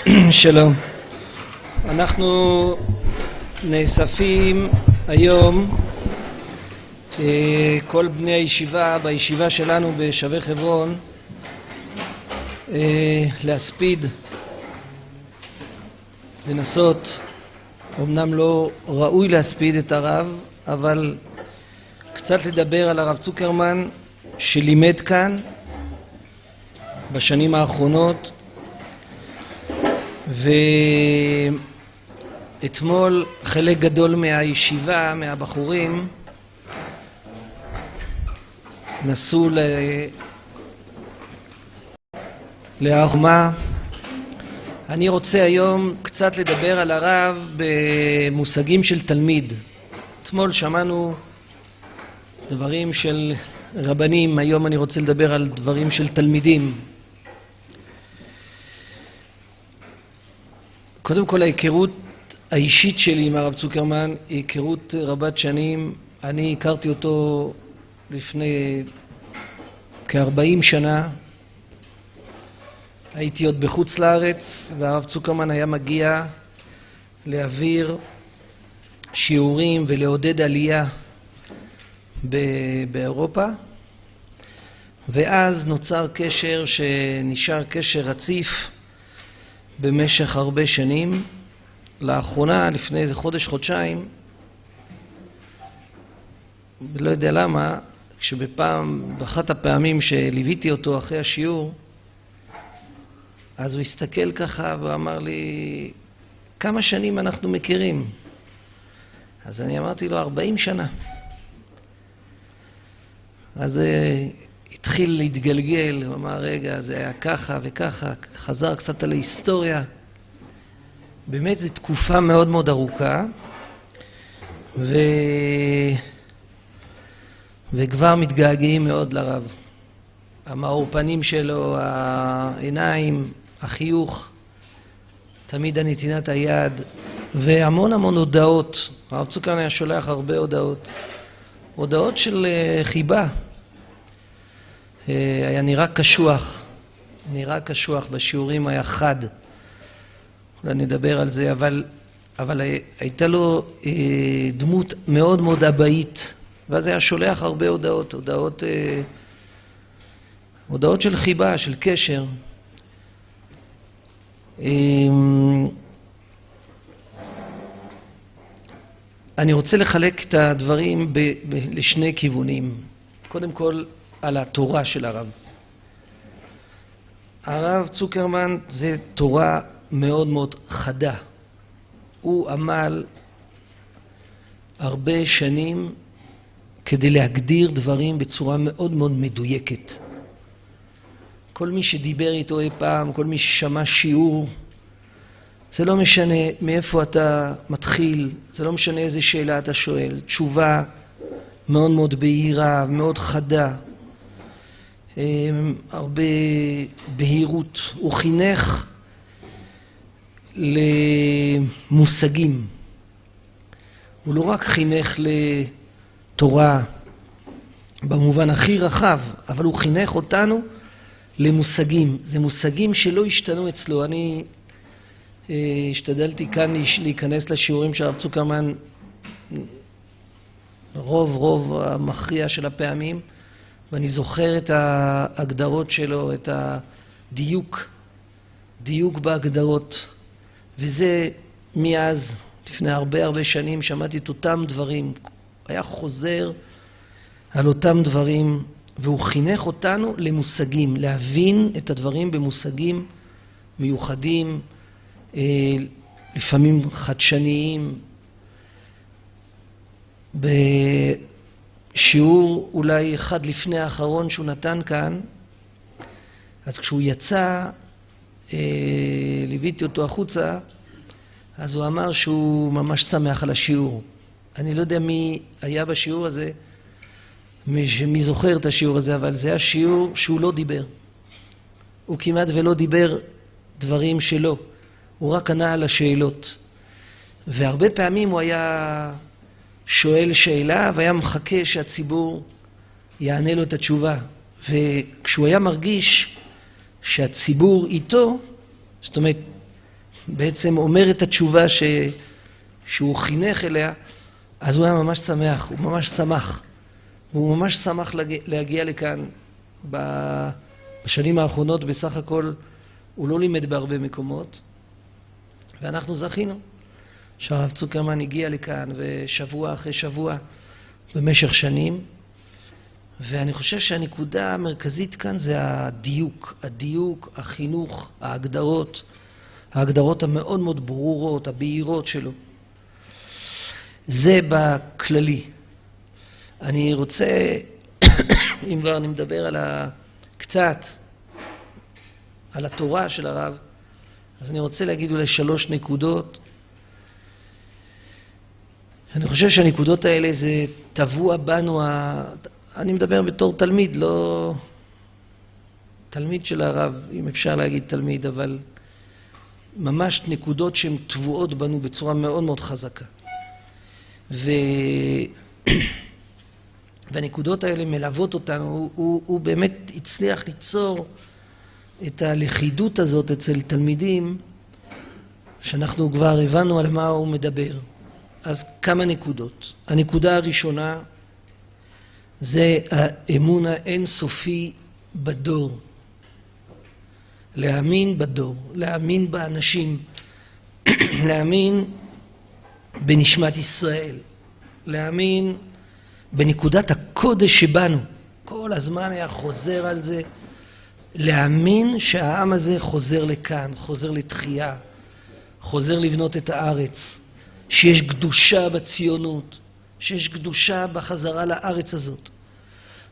שלום. אנחנו נאספים היום, אה, כל בני הישיבה, בישיבה שלנו בשבי חברון, אה, להספיד, לנסות, אמנם לא ראוי להספיד את הרב, אבל קצת לדבר על הרב צוקרמן שלימד כאן בשנים האחרונות ואתמול חלק גדול מהישיבה, מהבחורים, נסעו ל... להר אני רוצה היום קצת לדבר על הרב במושגים של תלמיד. אתמול שמענו דברים של רבנים, היום אני רוצה לדבר על דברים של תלמידים. קודם כל ההיכרות האישית שלי עם הרב צוקרמן היא היכרות רבת שנים. אני הכרתי אותו לפני כ-40 שנה. הייתי עוד בחוץ לארץ והרב צוקרמן היה מגיע להעביר שיעורים ולעודד עלייה באירופה ואז נוצר קשר שנשאר קשר רציף במשך הרבה שנים. לאחרונה, לפני איזה חודש-חודשיים, לא יודע למה, כשבפעם, באחת הפעמים שליוויתי אותו אחרי השיעור, אז הוא הסתכל ככה ואמר לי, כמה שנים אנחנו מכירים? אז אני אמרתי לו, 40 שנה. אז אה, התחיל להתגלגל, הוא אמר, רגע, זה היה ככה וככה, חזר קצת על ההיסטוריה. באמת זו תקופה מאוד מאוד ארוכה, ו... וכבר מתגעגעים מאוד לרב. המאור פנים שלו, העיניים, החיוך, תמיד הנתינת היד, והמון המון הודעות. הרב צוקרן היה שולח הרבה הודעות. הודעות של אה, חיבה. אה, היה נראה קשוח, נראה קשוח, בשיעורים היה חד. אולי נדבר על זה, אבל, אבל הייתה לו אה, דמות מאוד מאוד אבאית, ואז היה שולח הרבה הודעות, הודעות, אה, הודעות של חיבה, של קשר. אה, אני רוצה לחלק את הדברים ב, ב, לשני כיוונים. קודם כל, על התורה של הרב. הרב צוקרמן זה תורה מאוד מאוד חדה. הוא עמל הרבה שנים כדי להגדיר דברים בצורה מאוד מאוד מדויקת. כל מי שדיבר איתו אי פעם, כל מי ששמע שיעור, זה לא משנה מאיפה אתה מתחיל, זה לא משנה איזה שאלה אתה שואל, תשובה מאוד מאוד בהירה, מאוד חדה, הרבה בהירות. הוא חינך למושגים. הוא לא רק חינך לתורה במובן הכי רחב, אבל הוא חינך אותנו למושגים. זה מושגים שלא השתנו אצלו. אני אה, השתדלתי כאן להיכנס לשיעורים של הרב צוקרמן רוב רוב המכריע של הפעמים. ואני זוכר את ההגדרות שלו, את הדיוק, דיוק בהגדרות, וזה מאז, לפני הרבה הרבה שנים, שמעתי את אותם דברים, היה חוזר על אותם דברים, והוא חינך אותנו למושגים, להבין את הדברים במושגים מיוחדים, אה, לפעמים חדשניים. שיעור אולי אחד לפני האחרון שהוא נתן כאן, אז כשהוא יצא, אה, ליוויתי אותו החוצה, אז הוא אמר שהוא ממש שמח על השיעור. אני לא יודע מי היה בשיעור הזה, מי, מי זוכר את השיעור הזה, אבל זה השיעור שהוא לא דיבר. הוא כמעט ולא דיבר דברים שלו, הוא רק ענה על השאלות. והרבה פעמים הוא היה שואל שאלה והיה מחכה שהציבור יענה לו את התשובה. וכשהוא היה מרגיש שהציבור איתו, זאת אומרת, בעצם אומר את התשובה ש... שהוא חינך אליה, אז הוא היה ממש שמח, הוא ממש שמח. והוא ממש שמח להגיע, להגיע לכאן. בשנים האחרונות בסך הכל הוא לא לימד בהרבה מקומות, ואנחנו זכינו שהרב צוקרמן הגיע לכאן, ושבוע אחרי שבוע, במשך שנים. ואני חושב שהנקודה המרכזית כאן זה הדיוק, הדיוק, החינוך, ההגדרות, ההגדרות המאוד מאוד ברורות, הבהירות שלו. זה בכללי. אני רוצה, אם כבר אני מדבר על ה... קצת על התורה של הרב, אז אני רוצה להגיד אולי שלוש נקודות. אני חושב שהנקודות האלה זה טבוע בנו, ה... אני מדבר בתור תלמיד, לא תלמיד של הרב, אם אפשר להגיד תלמיד, אבל ממש נקודות שהן טבועות בנו בצורה מאוד מאוד חזקה. ו... והנקודות האלה מלוות אותנו, הוא, הוא, הוא באמת הצליח ליצור את הלכידות הזאת אצל תלמידים, שאנחנו כבר הבנו על מה הוא מדבר. אז כמה נקודות. הנקודה הראשונה זה האמון האינסופי בדור. להאמין בדור, להאמין באנשים, להאמין בנשמת ישראל, להאמין בנקודת הקודש שבנו. כל הזמן היה חוזר על זה, להאמין שהעם הזה חוזר לכאן, חוזר לתחייה, חוזר לבנות את הארץ, שיש קדושה בציונות, שיש קדושה בחזרה לארץ הזאת,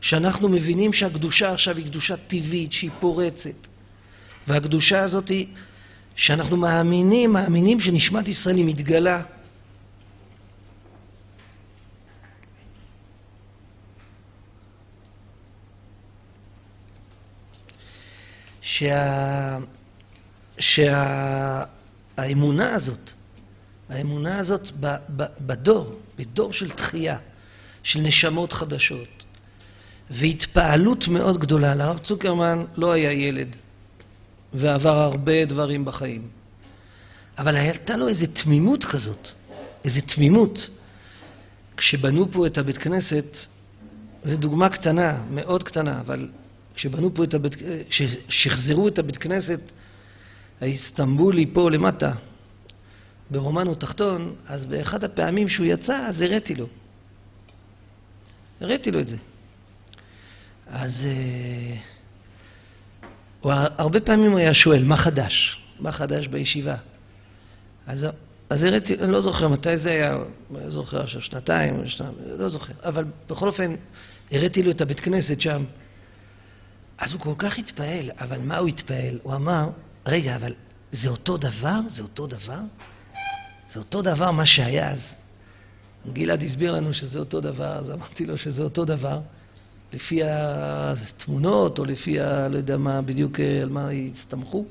שאנחנו מבינים שהקדושה עכשיו היא קדושה טבעית, שהיא פורצת, והקדושה הזאת היא שאנחנו מאמינים, מאמינים שנשמת ישראל היא מתגלה. שה... שהאמונה הזאת, האמונה הזאת בדור, בדור של תחייה, של נשמות חדשות, והתפעלות מאוד גדולה. לרב צוקרמן לא היה ילד, ועבר הרבה דברים בחיים, אבל הייתה לו איזו תמימות כזאת, איזו תמימות. כשבנו פה את הבית כנסת, זו דוגמה קטנה, מאוד קטנה, אבל כשבנו פה את הבית, כששחזרו את הבית כנסת האיסטנבולי פה למטה, ברומנו תחתון, אז באחד הפעמים שהוא יצא, אז הראתי לו. הראתי לו את זה. אז uh, הוא, הרבה פעמים היה שואל, מה חדש? מה חדש בישיבה? אז, אז הראיתי, אני לא זוכר מתי זה היה, אני לא זוכר עכשיו, שנתיים, שנתיים, לא זוכר. אבל בכל אופן, הראיתי לו את הבית כנסת שם. אז הוא כל כך התפעל, אבל מה הוא התפעל? הוא אמר, רגע, אבל זה אותו דבר? זה אותו דבר? זה אותו דבר מה שהיה אז. גלעד הסביר לנו שזה אותו דבר, אז אמרתי לו שזה אותו דבר, לפי התמונות, או לפי ה... לא יודע מה, בדיוק אה, על מה הסתמכו.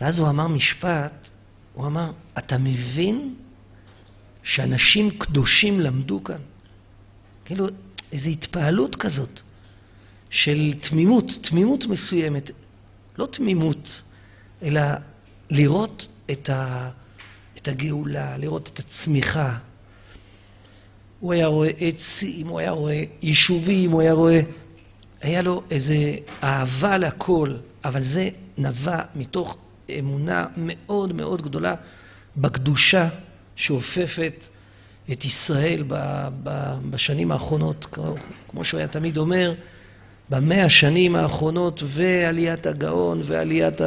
ואז הוא אמר משפט, הוא אמר, אתה מבין שאנשים קדושים למדו כאן? כאילו, איזו התפעלות כזאת. של תמימות, תמימות מסוימת, לא תמימות, אלא לראות את, ה, את הגאולה, לראות את הצמיחה. הוא היה רואה עצים, הוא היה רואה יישובים, הוא היה רואה... היה לו איזו אהבה לכל, אבל זה נבע מתוך אמונה מאוד מאוד גדולה בקדושה שאופפת את ישראל בשנים האחרונות, כמו שהוא היה תמיד אומר, במאה השנים האחרונות ועליית הגאון ועליית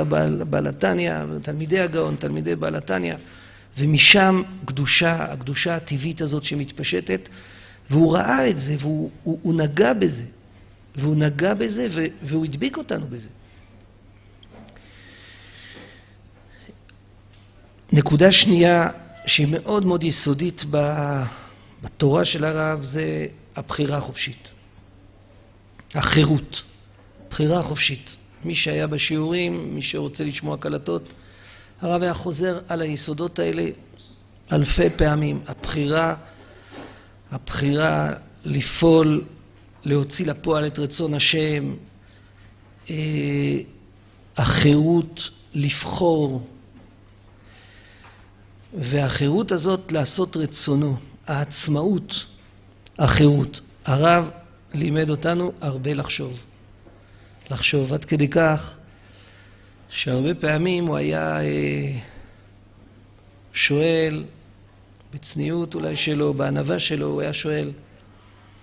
בעל התניא, תלמידי הגאון, תלמידי בעל התניא, ומשם קדושה, הקדושה הטבעית הזאת שמתפשטת, והוא ראה את זה והוא הוא, הוא נגע בזה, והוא נגע בזה והוא הדביק אותנו בזה. נקודה שנייה שהיא מאוד מאוד יסודית בתורה של הרב זה הבחירה החופשית. החירות, בחירה חופשית. מי שהיה בשיעורים, מי שרוצה לשמוע קלטות, הרב היה חוזר על היסודות האלה אלפי פעמים. הבחירה, הבחירה לפעול, להוציא לפועל את רצון השם, אה, החירות לבחור, והחירות הזאת לעשות רצונו, העצמאות, החירות. הרב לימד אותנו הרבה לחשוב. לחשוב עד כדי כך שהרבה פעמים הוא היה אה, שואל, בצניעות אולי שלו, בענווה שלו, הוא היה שואל,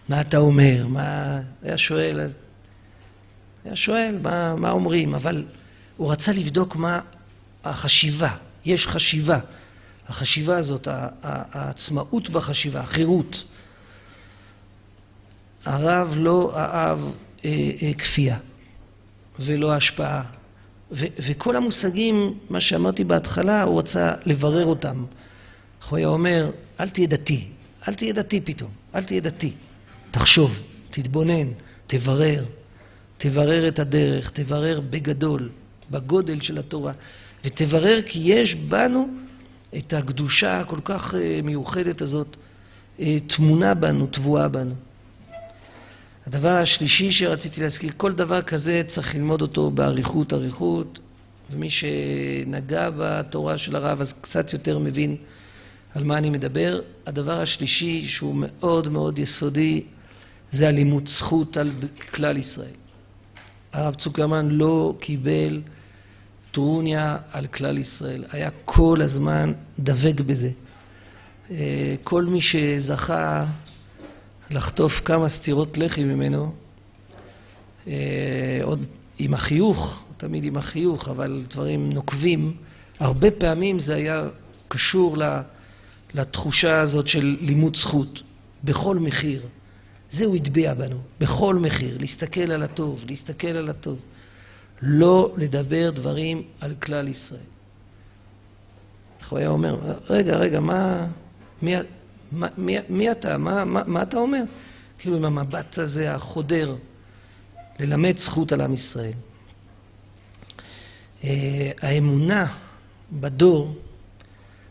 מה אתה אומר? מה... היה שואל, היה שואל מה, מה אומרים, אבל הוא רצה לבדוק מה החשיבה. יש חשיבה. החשיבה הזאת, העצמאות בחשיבה, החירות. הרב לא אהב אה, אה, כפייה ולא השפעה. ו- וכל המושגים, מה שאמרתי בהתחלה, הוא רצה לברר אותם. הוא היה אומר, אל תהיה דתי, אל תהיה דתי פתאום, אל תהיה דתי. תחשוב, תתבונן, תברר, תברר את הדרך, תברר בגדול, בגודל של התורה, ותברר כי יש בנו את הקדושה הכל כך אה, מיוחדת הזאת, אה, תמונה בנו, טבועה בנו. הדבר השלישי שרציתי להזכיר, כל דבר כזה צריך ללמוד אותו באריכות אריכות, ומי שנגע בתורה של הרב אז קצת יותר מבין על מה אני מדבר. הדבר השלישי שהוא מאוד מאוד יסודי זה הלימוד זכות על כלל ישראל. הרב צוקרמן לא קיבל טרוניה על כלל ישראל, היה כל הזמן דבק בזה. אה, כל מי שזכה לחטוף כמה סטירות לחי ממנו, אה, עוד עם החיוך, תמיד עם החיוך, אבל דברים נוקבים, הרבה פעמים זה היה קשור לתחושה הזאת של לימוד זכות, בכל מחיר. זה הוא הטביע בנו, בכל מחיר, להסתכל על הטוב, להסתכל על הטוב. לא לדבר דברים על כלל ישראל. הוא היה אומר, רגע, רגע, מה, מי, מי, מי אתה? מה, מה, מה אתה אומר? כאילו עם המבט הזה החודר, ללמד זכות על עם ישראל. Uh, האמונה בדור,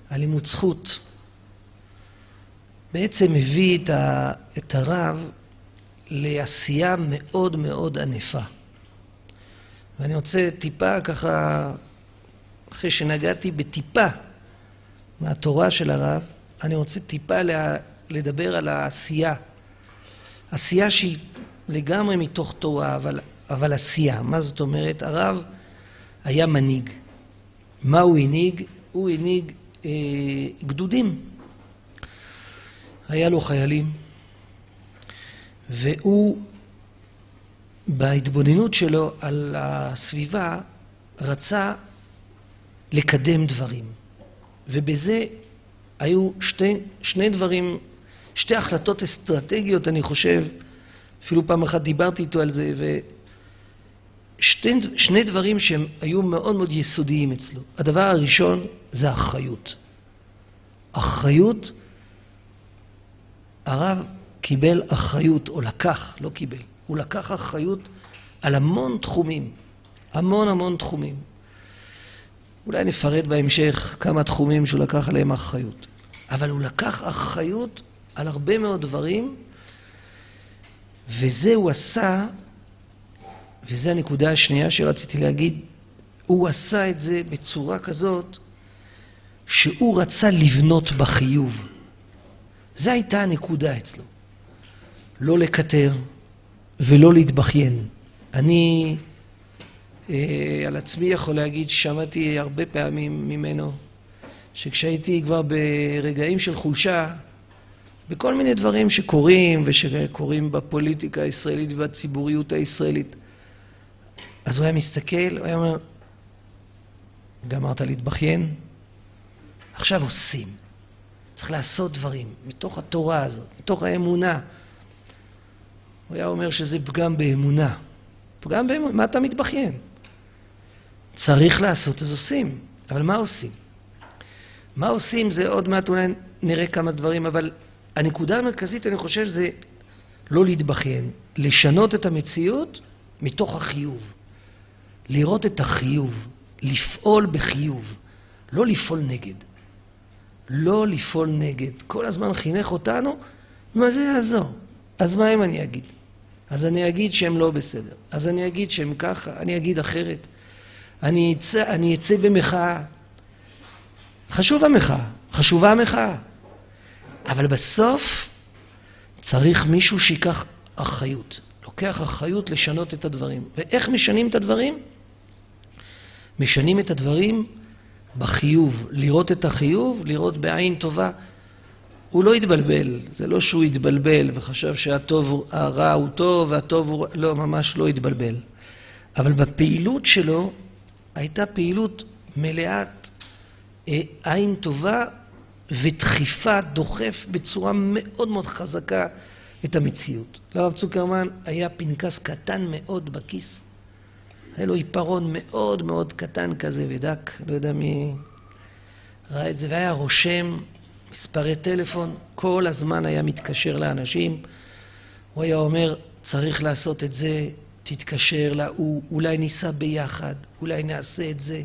הלימוד זכות, בעצם מביא את, ה, את הרב לעשייה מאוד מאוד ענפה. ואני רוצה טיפה ככה, אחרי שנגעתי בטיפה מהתורה של הרב, אני רוצה טיפה לה, לדבר על העשייה. עשייה שהיא לגמרי מתוך תורה, אבל, אבל עשייה. מה זאת אומרת? הרב היה מנהיג. מה הוא הנהיג? הוא הנהיג אה, גדודים. היה לו חיילים, והוא בהתבוננות שלו על הסביבה רצה לקדם דברים. ובזה היו שתי, שני דברים, שתי החלטות אסטרטגיות, אני חושב, אפילו פעם אחת דיברתי איתו על זה, ושני דברים שהם היו מאוד מאוד יסודיים אצלו. הדבר הראשון זה אחריות. אחריות, הרב קיבל אחריות, או לקח, לא קיבל, הוא לקח אחריות על המון תחומים, המון המון תחומים. אולי נפרט בהמשך כמה תחומים שהוא לקח עליהם אחריות. אבל הוא לקח אחריות על הרבה מאוד דברים, וזה הוא עשה, וזו הנקודה השנייה שרציתי להגיד, הוא עשה את זה בצורה כזאת שהוא רצה לבנות בחיוב. זו הייתה הנקודה אצלו. לא לקטר ולא להתבכיין. אני על עצמי יכול להגיד ששמעתי הרבה פעמים ממנו שכשהייתי כבר ברגעים של חולשה, בכל מיני דברים שקורים ושקורים בפוליטיקה הישראלית ובציבוריות הישראלית, אז הוא היה מסתכל, הוא היה אומר, גמרת להתבכיין? עכשיו עושים. צריך לעשות דברים מתוך התורה הזאת, מתוך האמונה. הוא היה אומר שזה פגם באמונה. פגם באמונה, מה אתה מתבכיין? צריך לעשות, אז עושים. אבל מה עושים? מה עושים זה עוד מעט אולי נראה כמה דברים, אבל הנקודה המרכזית, אני חושב, זה לא להתבכיין, לשנות את המציאות מתוך החיוב. לראות את החיוב, לפעול בחיוב, לא לפעול נגד. לא לפעול נגד. כל הזמן חינך אותנו, מה זה יעזור? אז מה אם אני אגיד? אז אני אגיד שהם לא בסדר. אז אני אגיד שהם ככה, אני אגיד אחרת. אני אצא, אני אצא במחאה. חשוב המחאה, חשובה המחאה. אבל בסוף צריך מישהו שייקח אחריות. לוקח אחריות לשנות את הדברים. ואיך משנים את הדברים? משנים את הדברים בחיוב. לראות את החיוב, לראות בעין טובה. הוא לא התבלבל, זה לא שהוא התבלבל וחשב שהטוב, הרע הוא טוב והטוב הוא... לא, ממש לא התבלבל. אבל בפעילות שלו הייתה פעילות מלאת אה, עין טובה ודחיפה, דוחף בצורה מאוד מאוד חזקה את המציאות. לרב צוקרמן היה פנקס קטן מאוד בכיס. היה לו עיפרון מאוד מאוד קטן כזה ודק, לא יודע מי ראה את זה, והיה רושם מספרי טלפון, כל הזמן היה מתקשר לאנשים. הוא היה אומר, צריך לעשות את זה, תתקשר להוא, אולי ניסע ביחד, אולי נעשה את זה,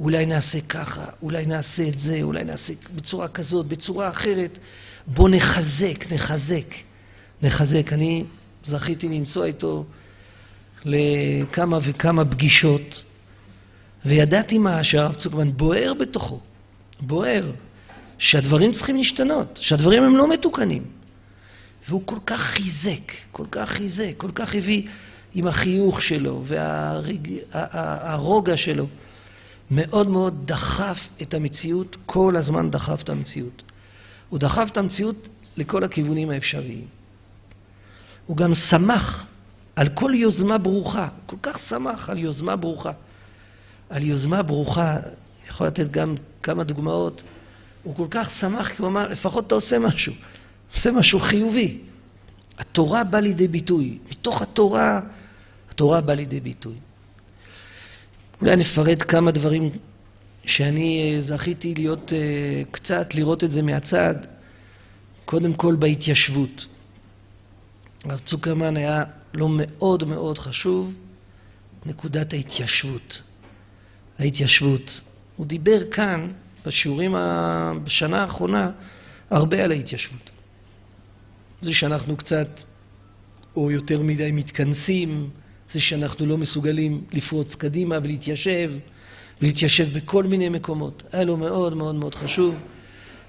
אולי נעשה ככה, אולי נעשה את זה, אולי נעשה בצורה כזאת, בצורה אחרת. בוא נחזק, נחזק, נחזק. אני זכיתי לנסוע איתו לכמה וכמה פגישות, וידעתי מה שהרב צוקמן בוער בתוכו, בוער, שהדברים צריכים להשתנות, שהדברים הם לא מתוקנים. והוא כל כך חיזק, כל כך חיזק, כל כך הביא עם החיוך שלו והרוגע שלו. מאוד מאוד דחף את המציאות, כל הזמן דחף את המציאות. הוא דחף את המציאות לכל הכיוונים האפשריים. הוא גם שמח על כל יוזמה ברוכה, כל כך שמח על יוזמה ברוכה. על יוזמה ברוכה, אני יכול לתת גם כמה דוגמאות, הוא כל כך שמח כי הוא אמר, לפחות אתה עושה משהו, עושה משהו חיובי. התורה באה לידי ביטוי, מתוך התורה, התורה באה לידי ביטוי. אולי נפרט כמה דברים שאני אה, זכיתי להיות אה, קצת, לראות את זה מהצד. קודם כל בהתיישבות. הרב צוקרמן היה לו מאוד מאוד חשוב נקודת ההתיישבות. ההתיישבות. הוא דיבר כאן, בשיעורים בשנה האחרונה, הרבה על ההתיישבות. זה שאנחנו קצת, או יותר מדי מתכנסים, זה שאנחנו לא מסוגלים לפרוץ קדימה ולהתיישב, ולהתיישב בכל מיני מקומות. היה לו מאוד מאוד מאוד חשוב.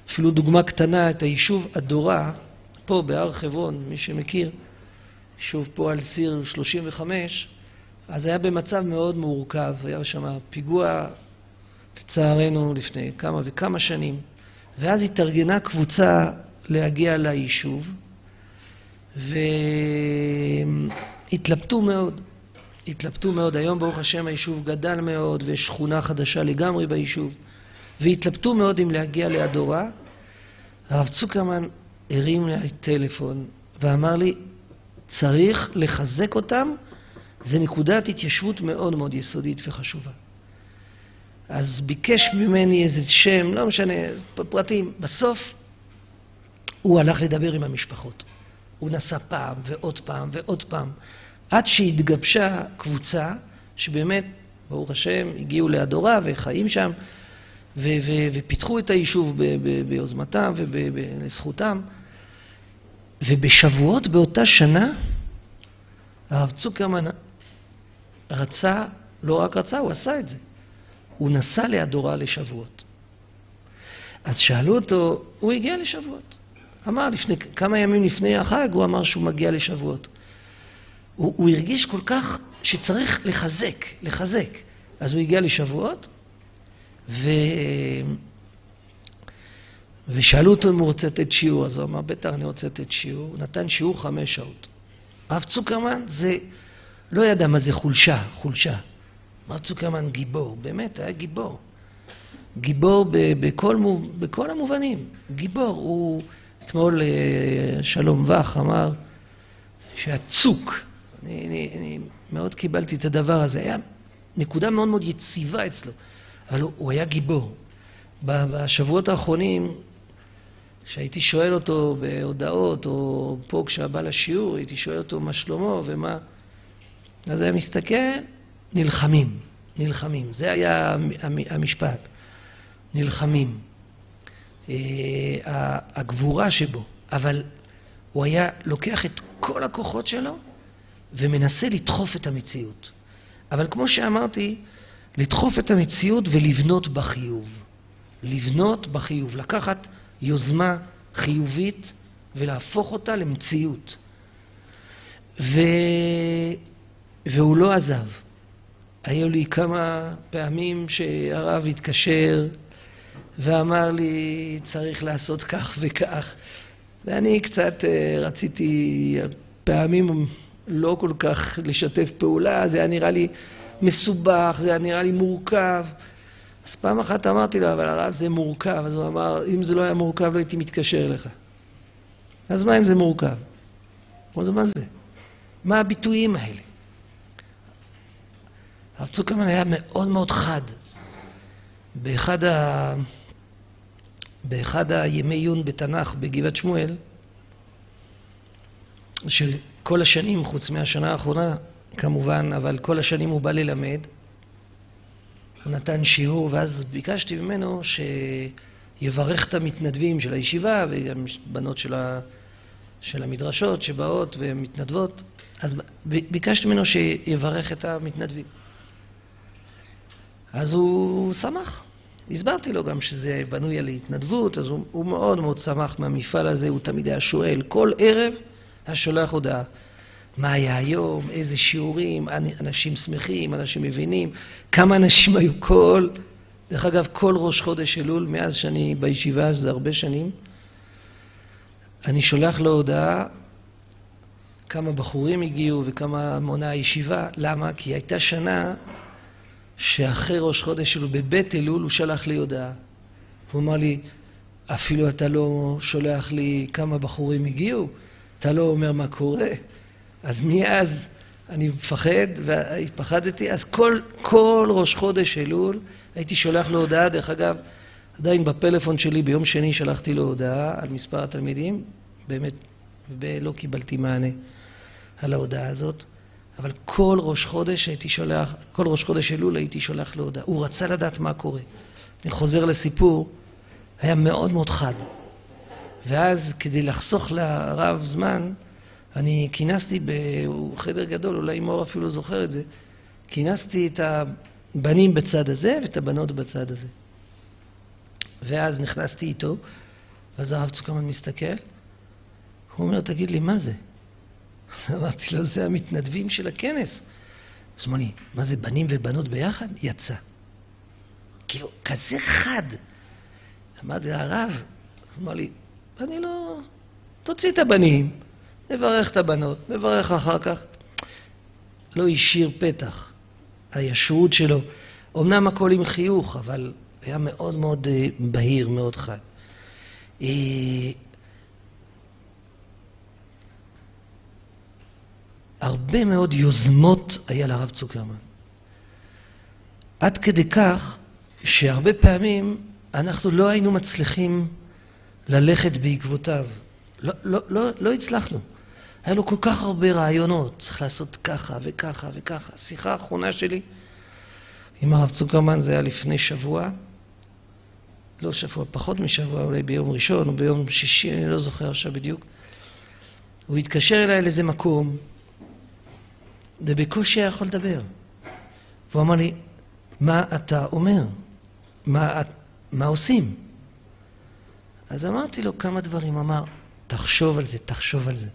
אפילו דוגמה קטנה, את היישוב אדורה, פה בהר חברון, מי שמכיר, יישוב פה על סיר 35, אז היה במצב מאוד מורכב, היה שם פיגוע, לצערנו, לפני כמה וכמה שנים, ואז התארגנה קבוצה להגיע ליישוב, והתלבטו מאוד. התלבטו מאוד. היום, ברוך השם, היישוב גדל מאוד, ויש שכונה חדשה לגמרי ביישוב, והתלבטו מאוד אם להגיע לאדורה. הרב צוקרמן הרים לי טלפון ואמר לי, צריך לחזק אותם, זה נקודת התיישבות מאוד מאוד יסודית וחשובה. אז ביקש ממני איזה שם, לא משנה, פרטים. בסוף הוא הלך לדבר עם המשפחות. הוא נסע פעם ועוד פעם ועוד פעם. עד שהתגבשה קבוצה שבאמת, ברוך השם, הגיעו לאדורה וחיים שם, ופיתחו את היישוב ביוזמתם ולזכותם. ובשבועות באותה שנה, הרב צוקרמן רצה, לא רק רצה, הוא עשה את זה. הוא נסע לאדורה לשבועות. אז שאלו אותו, הוא הגיע לשבועות. אמר, לפני, כמה ימים לפני החג, הוא אמר שהוא מגיע לשבועות. הוא, הוא הרגיש כל כך שצריך לחזק, לחזק. אז הוא הגיע לשבועות, ו... ושאלו אותו אם הוא רוצה לתת שיעור, אז הוא אמר, בטח אני רוצה לתת שיעור. הוא נתן שיעור חמש שעות. הרב צוקרמן זה, לא ידע מה זה חולשה, חולשה. הרב צוקרמן גיבור, באמת, היה גיבור. גיבור ב, בכל, בכל המובנים, גיבור. הוא, אתמול אה, שלום וך אמר שהצוק, אני, אני, אני מאוד קיבלתי את הדבר הזה. היה נקודה מאוד מאוד יציבה אצלו, אבל הוא, הוא היה גיבור. בשבועות האחרונים, כשהייתי שואל אותו בהודעות, או פה כשהיה בא לשיעור, הייתי שואל אותו מה שלמה ומה... אז היה מסתכל, נלחמים, נלחמים. זה היה המשפט, נלחמים. אה, הגבורה שבו, אבל הוא היה לוקח את כל הכוחות שלו ומנסה לדחוף את המציאות. אבל כמו שאמרתי, לדחוף את המציאות ולבנות בחיוב. לבנות בחיוב, לקחת יוזמה חיובית ולהפוך אותה למציאות. ו... והוא לא עזב. היו לי כמה פעמים שהרב התקשר ואמר לי, צריך לעשות כך וכך. ואני קצת אה, רציתי פעמים לא כל כך לשתף פעולה, זה היה נראה לי מסובך, זה היה נראה לי מורכב. אז פעם אחת אמרתי לו, אבל הרב זה מורכב. אז הוא אמר, אם זה לא היה מורכב לא הייתי מתקשר אליך. אז מה אם זה מורכב? אמרתי, מה זה? מה הביטויים האלה? הרב צוקרמן היה מאוד מאוד חד. באחד, ה... באחד הימי עיון בתנ"ך בגבעת שמואל, של כל השנים, חוץ מהשנה האחרונה, כמובן, אבל כל השנים הוא בא ללמד. הוא נתן שיעור, ואז ביקשתי ממנו שיברך את המתנדבים של הישיבה וגם בנות של, ה... של המדרשות שבאות ומתנדבות. אז ביקשתי ממנו שיברך את המתנדבים. אז הוא שמח. הסברתי לו גם שזה בנוי על התנדבות, אז הוא, הוא מאוד מאוד שמח מהמפעל הזה, הוא תמיד היה שואל. כל ערב היה שולח הודעה. מה היה היום, איזה שיעורים, אנשים שמחים, אנשים מבינים, כמה אנשים היו כל... דרך אגב, כל ראש חודש אלול, מאז שאני בישיבה, שזה הרבה שנים, אני שולח לו הודעה כמה בחורים הגיעו וכמה מונה הישיבה. למה? כי הייתה שנה שאחרי ראש חודש אלול, בבית אלול, הוא שלח לי הודעה. הוא אמר לי, אפילו אתה לא שולח לי כמה בחורים הגיעו, אתה לא אומר מה קורה. אז מאז אני מפחד, והתפחדתי, אז כל, כל ראש חודש אלול הייתי שולח לו הודעה, דרך אגב, עדיין בפלאפון שלי ביום שני שלחתי לו הודעה על מספר התלמידים, באמת, ולא קיבלתי מענה על ההודעה הזאת, אבל כל ראש חודש הייתי שולח, כל ראש חודש אלול הייתי שולח לו הודעה. הוא רצה לדעת מה קורה. אני חוזר לסיפור, היה מאוד מאוד חד. ואז כדי לחסוך לרב זמן, אני כינסתי בחדר גדול, אולי מור אפילו זוכר את זה, כינסתי את הבנים בצד הזה ואת הבנות בצד הזה. ואז נכנסתי איתו, ואז הרב צוקרמן מסתכל, הוא אומר, תגיד לי, מה זה? אמרתי לו, זה המתנדבים של הכנס. אז אמר לי, מה זה, בנים ובנות ביחד? יצא. כאילו, כזה חד. אמרתי לרב, אז אמר לי, אני לא... תוציא את הבנים, נברך את הבנות, נברך אחר כך. לא השאיר פתח. הישרות שלו, אמנם הכל עם חיוך, אבל היה מאוד מאוד אה, בהיר, מאוד חד. אה, הרבה מאוד יוזמות היה לרב צוקרמן. עד כדי כך שהרבה פעמים אנחנו לא היינו מצליחים ללכת בעקבותיו. לא, לא, לא, לא הצלחנו. היה לו כל כך הרבה רעיונות, צריך לעשות ככה וככה וככה. השיחה האחרונה שלי עם הרב צוקרמן זה היה לפני שבוע, לא שבוע, פחות משבוע, אולי ביום ראשון או ביום שישי, אני לא זוכר עכשיו בדיוק. הוא התקשר אליי לאיזה מקום, ובקושי היה יכול לדבר. והוא אמר לי, מה אתה אומר? מה, מה עושים? אז אמרתי לו כמה דברים, אמר, תחשוב על זה, תחשוב על זה.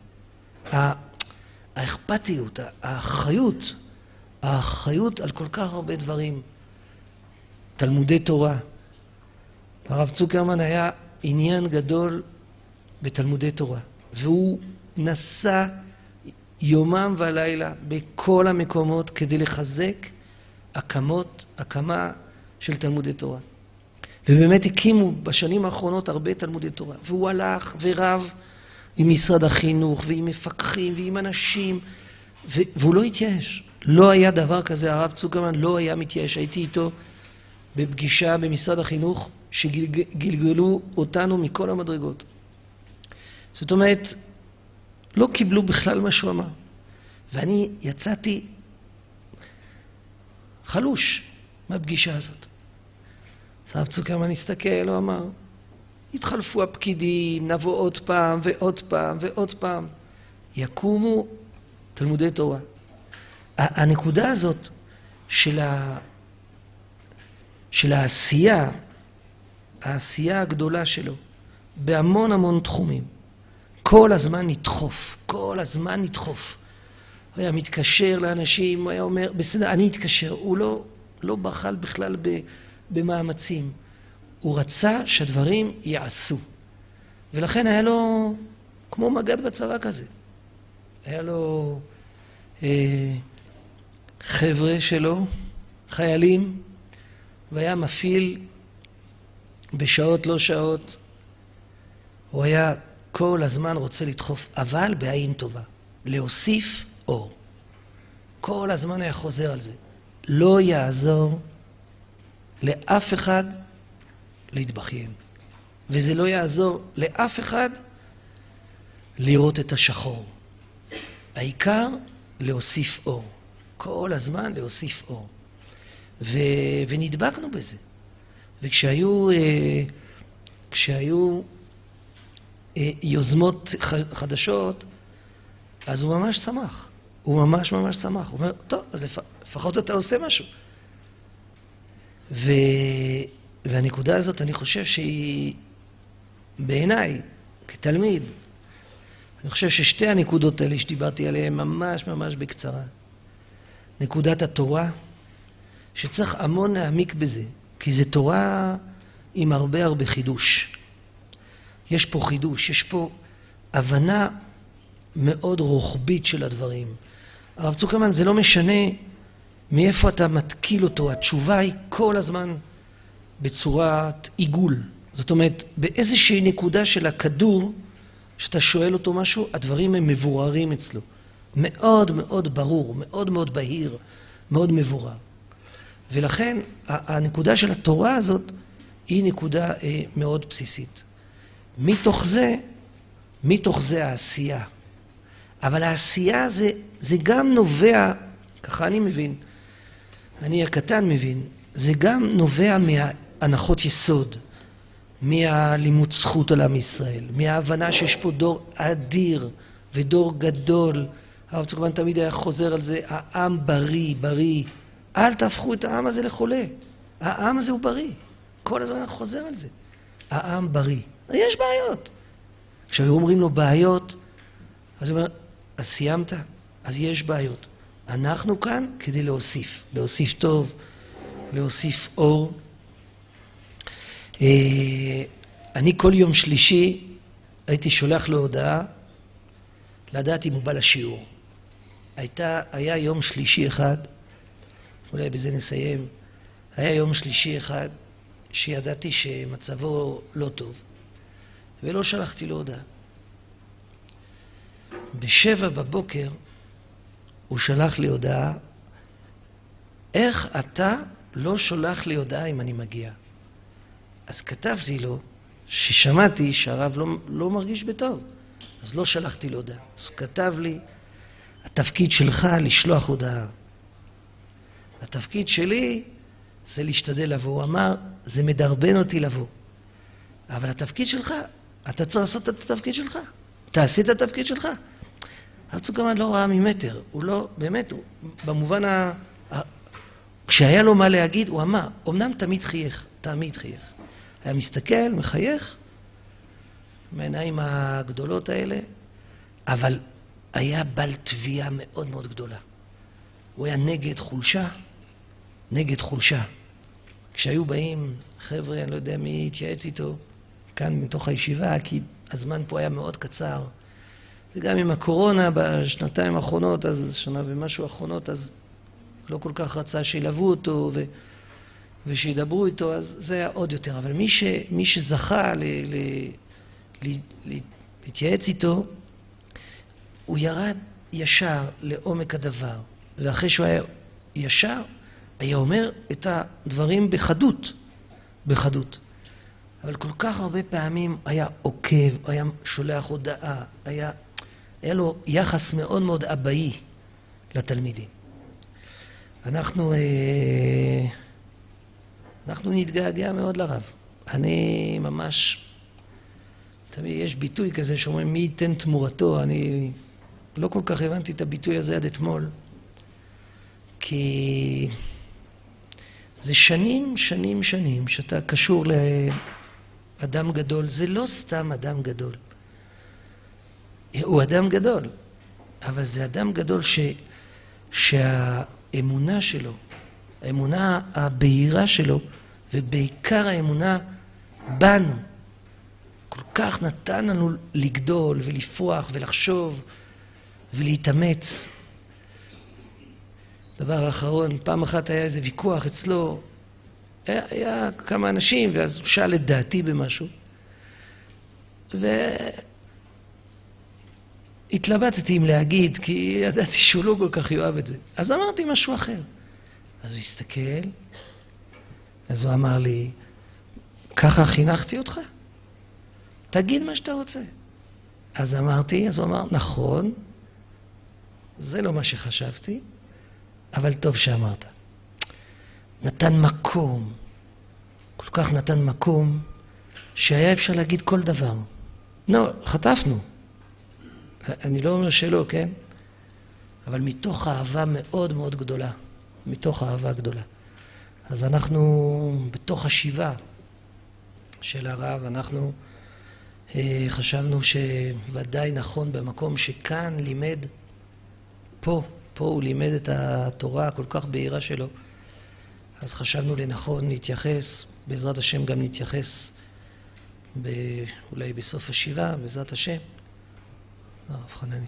האכפתיות, האחריות, האחריות על כל כך הרבה דברים. תלמודי תורה. הרב צוקרמן היה עניין גדול בתלמודי תורה, והוא נסע יומם ולילה בכל המקומות כדי לחזק הקמות, הקמה של תלמודי תורה. ובאמת הקימו בשנים האחרונות הרבה תלמודי תורה. והוא הלך ורב עם משרד החינוך ועם מפקחים ועם אנשים, והוא לא התייאש. לא היה דבר כזה, הרב צוקרמן לא היה מתייאש. הייתי איתו בפגישה במשרד החינוך שגלגלו אותנו מכל המדרגות. זאת אומרת, לא קיבלו בכלל מה שהוא אמר. ואני יצאתי חלוש מהפגישה הזאת. אז הרב צוקרמן הסתכל, הוא אמר, יתחלפו הפקידים, נבוא עוד פעם ועוד פעם ועוד פעם. יקומו תלמודי תורה. הנקודה הזאת של, ה... של העשייה העשייה הגדולה שלו בהמון המון תחומים. כל הזמן נדחוף, כל הזמן נדחוף. הוא היה מתקשר לאנשים, הוא היה אומר, בסדר, אני אתקשר. הוא לא, לא בחל בכלל במאמצים. הוא רצה שהדברים ייעשו. ולכן היה לו כמו מג"ד בצבא כזה. היה לו אה, חבר'ה שלו, חיילים, והיה מפעיל בשעות לא שעות. הוא היה כל הזמן רוצה לדחוף, אבל בעין טובה. להוסיף אור. כל הזמן היה חוזר על זה. לא יעזור לאף אחד להתבכיין. וזה לא יעזור לאף אחד לראות את השחור. העיקר להוסיף אור. כל הזמן להוסיף אור. ו... ונדבקנו בזה. וכשהיו אה, כשהיו אה, יוזמות חדשות, אז הוא ממש שמח. הוא ממש ממש שמח. הוא אומר, טוב, אז לפ... לפחות אתה עושה משהו. ו... והנקודה הזאת, אני חושב שהיא, בעיניי, כתלמיד, אני חושב ששתי הנקודות האלה שדיברתי עליהן ממש ממש בקצרה. נקודת התורה, שצריך המון להעמיק בזה, כי זו תורה עם הרבה הרבה חידוש. יש פה חידוש, יש פה הבנה מאוד רוחבית של הדברים. הרב צוקרמן, זה לא משנה מאיפה אתה מתקיל אותו, התשובה היא כל הזמן בצורת עיגול. זאת אומרת, באיזושהי נקודה של הכדור, כשאתה שואל אותו משהו, הדברים הם מבוררים אצלו. מאוד מאוד ברור, מאוד מאוד בהיר, מאוד מבורר. ולכן הנקודה של התורה הזאת היא נקודה אה, מאוד בסיסית. מתוך זה, מתוך זה העשייה. אבל העשייה זה, זה גם נובע, ככה אני מבין, אני הקטן מבין, זה גם נובע מהנחות יסוד, מהלימוד זכות על עם ישראל, מההבנה שיש פה דור אדיר ודור גדול. הרב צוקמן תמיד היה חוזר על זה, העם בריא, בריא. אל תהפכו את העם הזה לחולה. העם הזה הוא בריא. כל הזמן אני חוזר על זה. העם בריא. יש בעיות. כשהיו אומרים לו בעיות, אז הוא אומר, אז סיימת? אז יש בעיות. אנחנו כאן כדי להוסיף, להוסיף טוב, להוסיף אור. אה, אני כל יום שלישי הייתי שולח לו הודעה לדעת אם הוא בא לשיעור. הייתה, היה יום שלישי אחד, אולי בזה נסיים, היה יום שלישי אחד שידעתי שמצבו לא טוב, ולא שלחתי לו הודעה. בשבע בבוקר הוא שלח לי הודעה, איך אתה לא שולח לי הודעה אם אני מגיע? אז כתבתי לו ששמעתי שהרב לא, לא מרגיש בטוב, אז לא שלחתי לו הודעה. אז הוא כתב לי, התפקיד שלך לשלוח הודעה. התפקיד שלי זה להשתדל לבוא. הוא אמר, זה מדרבן אותי לבוא. אבל התפקיד שלך, אתה צריך לעשות את התפקיד שלך. תעשי את התפקיד שלך. הרב צוקרמן לא ראה ממטר, הוא לא, באמת, הוא, במובן. ה... כשהיה לו מה להגיד, הוא אמר, אמנם תמיד חייך, תמיד חייך. היה מסתכל, מחייך, מהעיניים הגדולות האלה, אבל היה בעל תביעה מאוד מאוד גדולה. הוא היה נגד חולשה, נגד חולשה. כשהיו באים חבר'ה, אני לא יודע מי התייעץ איתו, כאן מתוך הישיבה, כי הזמן פה היה מאוד קצר, וגם עם הקורונה בשנתיים האחרונות, אז שנה ומשהו האחרונות, אז לא כל כך רצה שילוו אותו ו, ושידברו איתו, אז זה היה עוד יותר. אבל מי, ש, מי שזכה ל, ל, ל, ל, להתייעץ איתו, הוא ירד ישר לעומק הדבר, ואחרי שהוא היה ישר, היה אומר את הדברים בחדות, בחדות. אבל כל כך הרבה פעמים היה עוקב, היה שולח הודעה, היה היה לו יחס מאוד מאוד אבאי לתלמידים. אנחנו, אה, אנחנו נתגעגע מאוד לרב. אני ממש, תמיד יש ביטוי כזה שאומרים מי ייתן תמורתו, אני לא כל כך הבנתי את הביטוי הזה עד אתמול, כי זה שנים, שנים, שנים שאתה קשור אדם גדול, זה לא סתם אדם גדול. הוא אדם גדול, אבל זה אדם גדול ש, שהאמונה שלו, האמונה הבהירה שלו, ובעיקר האמונה בנו, כל כך נתן לנו לגדול ולפרוח ולחשוב ולהתאמץ. דבר אחרון, פעם אחת היה איזה ויכוח אצלו, היה, היה כמה אנשים, ואז הוא שאל את דעתי במשהו, והתלבטתי אם להגיד, כי ידעתי שהוא לא כל כך יאהב את זה. אז אמרתי משהו אחר. אז הוא הסתכל, אז הוא אמר לי, ככה חינכתי אותך? תגיד מה שאתה רוצה. אז אמרתי, אז הוא אמר, נכון, זה לא מה שחשבתי, אבל טוב שאמרת. נתן מקום, כל כך נתן מקום, שהיה אפשר להגיד כל דבר. לא, חטפנו. אני לא אומר שלא, כן? אבל מתוך אהבה מאוד מאוד גדולה. מתוך אהבה גדולה. אז אנחנו, בתוך השיבה של הרב, אנחנו אה, חשבנו שוודאי נכון במקום שכאן לימד, פה, פה הוא לימד את התורה הכל כך בהירה שלו, אז חשבנו לנכון להתייחס, בעזרת השם גם נתייחס ב, אולי בסוף השיבה, בעזרת השם. הרב חנני.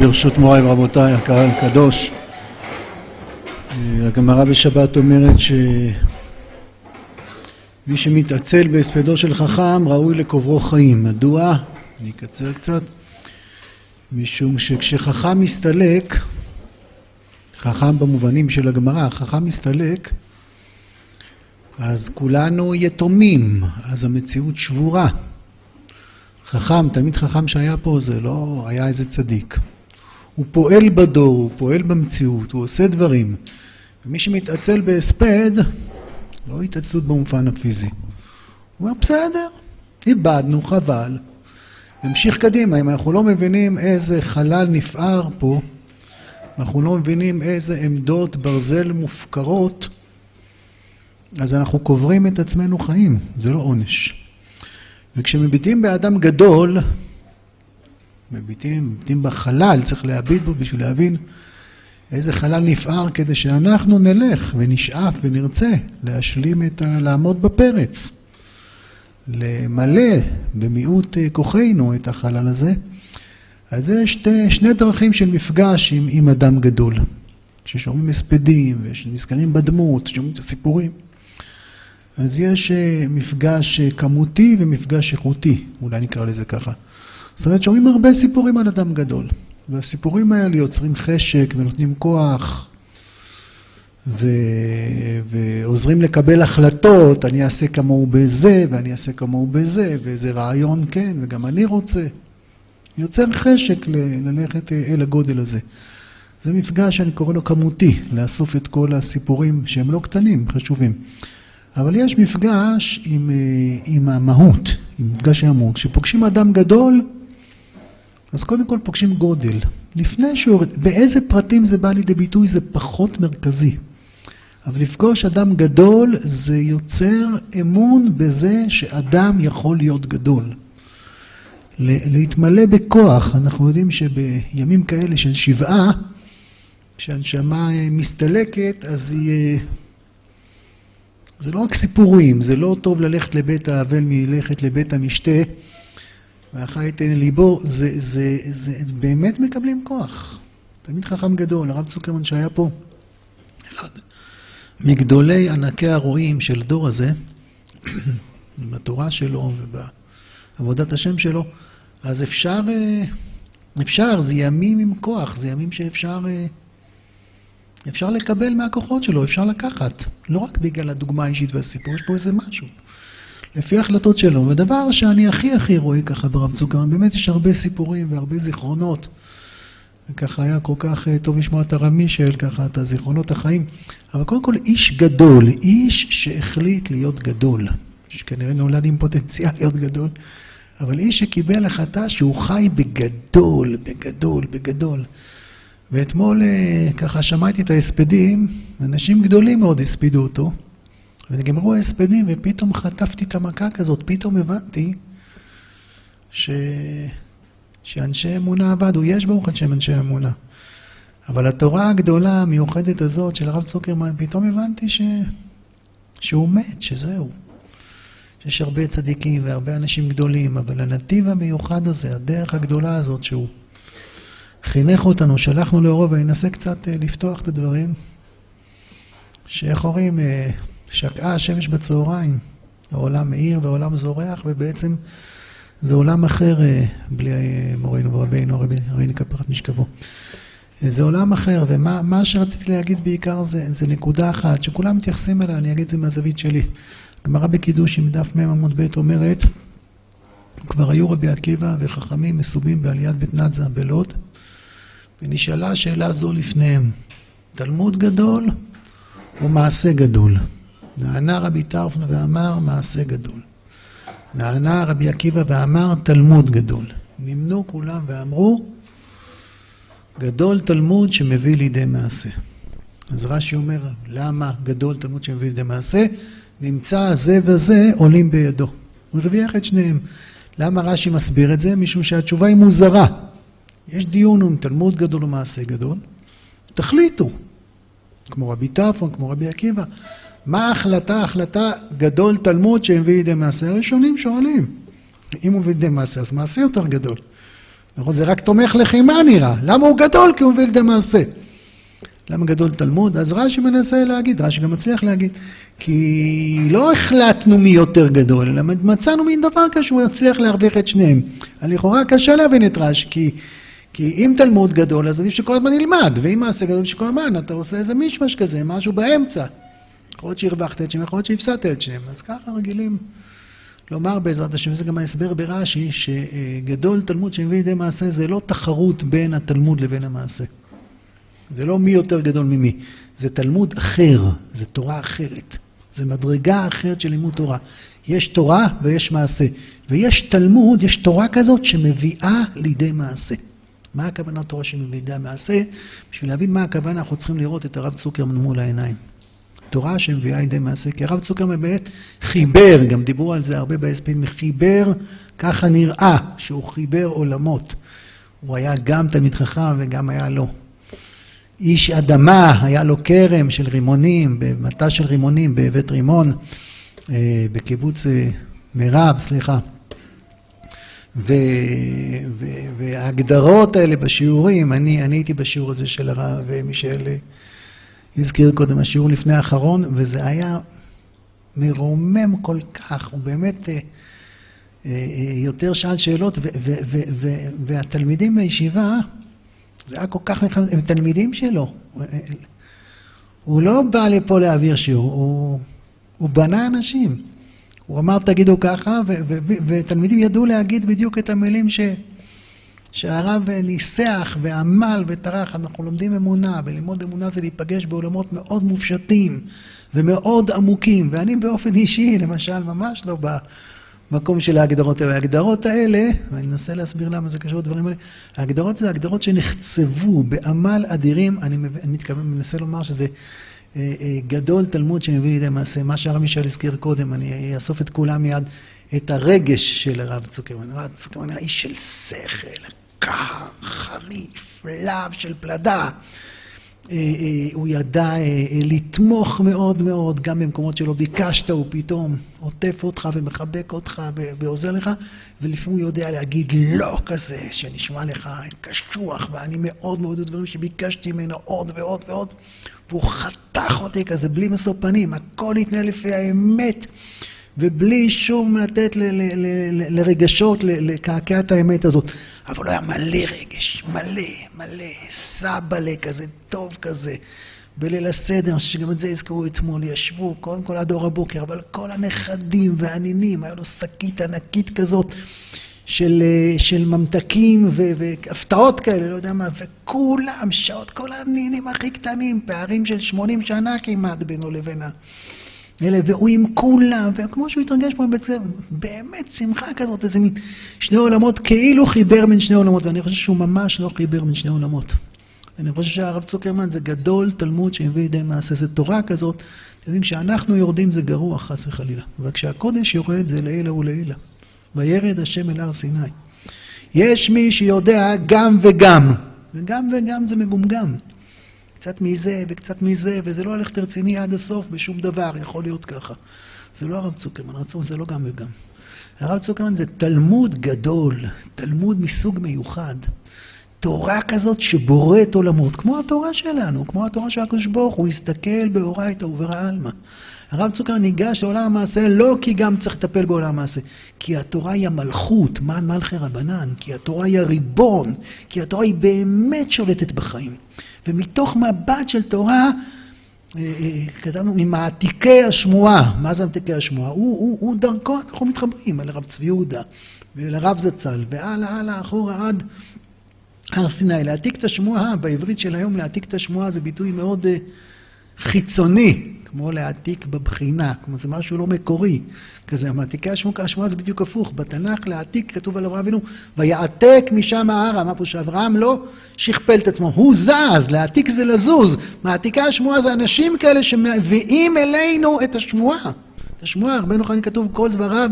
ברשות מוריי ורבותיי, הקהל הקדוש, הגמרא בשבת אומרת שמי שמתעצל בהספדו של חכם ראוי לקוברו חיים. מדוע? אני אקצר קצת. משום שכשחכם מסתלק, חכם במובנים של הגמרא, חכם מסתלק, אז כולנו יתומים, אז המציאות שבורה. חכם, תלמיד חכם שהיה פה זה לא היה איזה צדיק. הוא פועל בדור, הוא פועל במציאות, הוא עושה דברים. ומי שמתעצל בהספד, לא התעצלות במובן הפיזי. הוא אומר, בסדר, איבדנו, חבל. נמשיך קדימה. אם אנחנו לא מבינים איזה חלל נפער פה, אנחנו לא מבינים איזה עמדות ברזל מופקרות, אז אנחנו קוברים את עצמנו חיים, זה לא עונש. וכשמביטים באדם גדול, מביטים, מביטים בחלל, צריך להביט בו בשביל להבין איזה חלל נפער כדי שאנחנו נלך ונשאף ונרצה להשלים את ה... לעמוד בפרץ, למלא במיעוט אה, כוחנו את החלל הזה. אז זה שתי, שני דרכים של מפגש עם, עם אדם גדול. כששומעים הספדים ונזכרים בדמות, שומעים את הסיפורים. אז יש אה, מפגש אה, כמותי ומפגש איכותי, אולי נקרא לזה ככה. זאת אומרת, שומעים הרבה סיפורים על אדם גדול, והסיפורים האלה יוצרים חשק ונותנים כוח, ו... ועוזרים לקבל החלטות, אני אעשה כמוהו בזה, ואני אעשה כמוהו בזה, ואיזה רעיון כן, וגם אני רוצה. יוצר חשק ל... ללכת אה, אל הגודל הזה. זה מפגש שאני קורא לו כמותי, לאסוף את כל הסיפורים שהם לא קטנים, חשובים. אבל יש מפגש עם, אה, עם המהות, עם מפגש העמוק. כשפוגשים אדם גדול, אז קודם כל פוגשים גודל. לפני שהוא... באיזה פרטים זה בא לידי ביטוי זה פחות מרכזי. אבל לפגוש אדם גדול זה יוצר אמון בזה שאדם יכול להיות גדול. להתמלא בכוח, אנחנו יודעים שבימים כאלה של שבעה, כשהנשמה מסתלקת, אז היא זה לא רק סיפורים, זה לא טוב ללכת לבית האבל מלכת לבית המשתה, והחי יתן ליבו, זה, זה, זה, זה באמת מקבלים כוח. תלמיד חכם גדול, הרב צוקרמן שהיה פה, אחד מגדולי ענקי הרועים של הדור הזה, בתורה שלו ובעבודת השם שלו, אז אפשר, אה, אפשר, זה ימים עם כוח, זה ימים שאפשר אה, אפשר לקבל מהכוחות שלו, אפשר לקחת. לא רק בגלל הדוגמה האישית והסיפור, יש פה איזה משהו. לפי ההחלטות שלו. ודבר שאני הכי הכי רואה ככה ברב צוקרמן, באמת יש הרבה סיפורים והרבה זיכרונות. וככה היה כל כך אה, טוב לשמוע את הרב מישל, ככה את הזיכרונות החיים. אבל קודם כל איש גדול, איש שהחליט להיות גדול. שכנראה נולד עם פוטנציאל להיות גדול, אבל איש שקיבל החלטה שהוא חי בגדול, בגדול, בגדול. ואתמול אה, ככה שמעתי את ההספדים, אנשים גדולים מאוד הספידו אותו, ונגמרו ההספדים ופתאום חטפתי את המכה כזאת, פתאום הבנתי ש... שאנשי אמונה עבדו, יש ברוך השם אנשי אמונה. אבל התורה הגדולה, המיוחדת הזאת של הרב צוקרמן, פתאום הבנתי ש... שהוא מת, שזהו. שיש הרבה צדיקים והרבה אנשים גדולים, אבל הנתיב המיוחד הזה, הדרך הגדולה הזאת שהוא חינך אותנו, שלחנו לאורו, ואני אנסה קצת אה, לפתוח את הדברים, שאיך אומרים, אה, שקעה השמש בצהריים, העולם מאיר והעולם זורח, ובעצם זה עולם אחר אה, בלי מורנו ורבינו, רבינו כפרת משכבו. זה עולם אחר, ומה שרציתי להגיד בעיקר זה, זה נקודה אחת, שכולם מתייחסים אליה, אני אגיד את זה מהזווית שלי. גמרא בקידוש עם דף מ עמוד ב' אומרת, כבר היו רבי עקיבא וחכמים מסובים בעליית בית נדזה בלוד, ונשאלה השאלה זו לפניהם, תלמוד גדול או מעשה גדול? נענה רבי טרפון ואמר מעשה גדול. נענה רבי עקיבא ואמר תלמוד גדול. נמנו כולם ואמרו גדול תלמוד שמביא לידי מעשה. אז רש"י אומר, למה גדול תלמוד שמביא לידי מעשה? נמצא זה וזה עולים בידו. הוא הרוויח את שניהם. למה רש"י מסביר את זה? משום שהתשובה היא מוזרה. יש דיון אם תלמוד גדול או מעשה גדול. תחליטו. כמו רבי טרפון, כמו רבי עקיבא. מה ההחלטה? החלטה גדול תלמוד שהביא לידי מעשה. הראשונים שואלים. אם הוא מביא לידי מעשה, אז מעשה יותר גדול. נכון? זה רק תומך לחימה נראה. למה הוא גדול? כי הוא מביא לידי מעשה. למה גדול תלמוד? אז רש"י מנסה להגיד, רש"י גם מצליח להגיד, כי לא החלטנו מי יותר גדול, אלא מצאנו מין דבר כזה שהוא יצליח להרוויח את שניהם. לכאורה קשה להבין את רש"י, כי, כי אם תלמוד גדול, אז עדיף שכל הזמן נלמד, ואם מעשה גדול, שכל הזמן אתה עושה איזה מישמש כזה, משהו באמצע. יכול להיות שהרווחת את שניהם, יכול להיות שהפסדת את שניהם. אז ככה רגילים לומר בעזרת השם, וזה גם ההסבר ברש"י, שגדול תלמוד שמביא לידי מעשה זה לא תחרות בין התלמוד לבין המעשה. זה לא מי יותר גדול ממי, זה תלמוד אחר, זה תורה אחרת. זה מדרגה אחרת של לימוד תורה. יש תורה ויש מעשה. ויש תלמוד, יש תורה כזאת שמביאה לידי מעשה. מה הכוונה תורה שמביאה לידי מעשה? בשביל להבין מה הכוונה אנחנו צריכים לראות את הרב צוקרמן מול העיניים. תורה שמביאה לידי מעשה, כי הרב צוקרמן באמת חיבר, גם דיברו על זה הרבה בהספדים, חיבר, ככה נראה שהוא חיבר עולמות. הוא היה גם תלמיד חכם וגם היה לו. איש אדמה, היה לו כרם של רימונים, במטע של רימונים בבית רימון, אה, בקיבוץ אה, מירב, סליחה. ו, ו, וההגדרות האלה בשיעורים, אני, אני הייתי בשיעור הזה של הרב מישאל אה, הזכיר קודם, השיעור לפני האחרון, וזה היה מרומם כל כך, הוא באמת יותר שאל שאלות, ו, ו, ו, ו, והתלמידים בישיבה, זה היה כל כך מלחמת, הם תלמידים שלו. הוא לא בא לפה להעביר שיעור, הוא, הוא בנה אנשים. הוא אמר, תגידו ככה, ותלמידים ידעו להגיד בדיוק את המילים ש, שהרב ניסח ועמל וטרח. אנחנו לומדים אמונה, וללמוד אמונה זה להיפגש בעולמות מאוד מופשטים ומאוד עמוקים. ואני באופן אישי, למשל, ממש לא בא... מקום של ההגדרות האלה. ההגדרות האלה, ואני אנסה להסביר למה זה קשור לדברים האלה, ההגדרות זה הגדרות שנחצבו בעמל אדירים, אני, אני מתכוון, מנסה לומר שזה אה, אה, גדול תלמוד שמביא לידי מעשה, מה שהרב מישל הזכיר קודם, אני אאסוף את כולם מיד, את הרגש של הרב צוקרמן. הרב צוקרמן היה איש של שכל, קר, חריף, לאו של פלדה. אה, אה, הוא ידע אה, לתמוך מאוד מאוד, גם במקומות שלא ביקשת, הוא פתאום עוטף אותך ומחבק אותך ועוזר לך, ולפעמים הוא יודע להגיד לא כזה, שנשמע לך קשוח, ואני מאוד מאוד דברים שביקשתי ממנו עוד ועוד ועוד, והוא חתך אותי כזה בלי משוא פנים, הכל התנהל לפי האמת. ובלי שום לתת לרגשות לקעקע את האמת הזאת. אבל הוא היה מלא רגש, מלא, מלא, סבאלה כזה, טוב כזה. בליל הסדר, שגם את זה הזכרו אתמול, ישבו קודם כל עד אור הבוקר, אבל כל הנכדים והנינים, היה לו שקית ענקית כזאת של, של ממתקים והפתעות כאלה, לא יודע מה, וכולם, שעות, כל הנינים הכי קטנים, פערים של 80 שנה כמעט בינו לבין ה... אלה, והוא עם כולם, וכמו שהוא התרגש פה בבית ספר, באמת שמחה כזאת, איזה מין שני עולמות, כאילו חיבר בין שני עולמות, ואני חושב שהוא ממש לא חיבר בין שני עולמות. אני חושב שהרב צוקרמן זה גדול תלמוד שהביא לידי מעשה, זה תורה כזאת. אתם יודעים, כשאנחנו יורדים זה גרוע, חס וחלילה. אבל כשהקודש יורד זה לעילא ולעילא. וירד השם אל הר סיני. יש מי שיודע גם וגם, וגם וגם זה מגומגם. קצת מזה וקצת מזה, וזה לא הלכת רציני עד הסוף בשום דבר, יכול להיות ככה. זה לא הרב צוקרמן, הרב צוקרמן זה לא גם וגם. הרב צוקרמן זה תלמוד גדול, תלמוד מסוג מיוחד. תורה כזאת שבוראת עולמות, כמו התורה שלנו, כמו התורה של הקדוש ברוך הוא, הסתכל באורייתא וברא עלמא. הרב צוקר ניגש לעולם המעשה לא כי גם צריך לטפל בעולם המעשה, כי התורה היא המלכות, מן מלכי רבנן, כי התורה היא הריבון, כי התורה היא באמת שולטת בחיים. ומתוך מבט של תורה, אה, אה, כתבנו, ממעתיקי השמועה, מה זה מעתיקי השמועה? הוא, הוא, הוא דרכו, אנחנו מתחברים אל הרב צבי יהודה ואל הרב זצ"ל, והלאה, הלאה, אחורה עד הר סיני. להעתיק את השמועה, בעברית של היום להעתיק את השמועה זה ביטוי מאוד uh, חיצוני, כמו להעתיק בבחינה, כמו זה משהו לא מקורי. כזה, מעתיקי השמועה, זה בדיוק הפוך. בתנ"ך להעתיק, כתוב על אברהם אבינו, ויעתק משם ההרה. מה פה שאברהם לא שכפל את עצמו, הוא זז, להעתיק זה לזוז. מעתיקי השמועה זה אנשים כאלה שמביאים אלינו את השמועה. את השמועה, רבנו חנין כתוב כל דבריו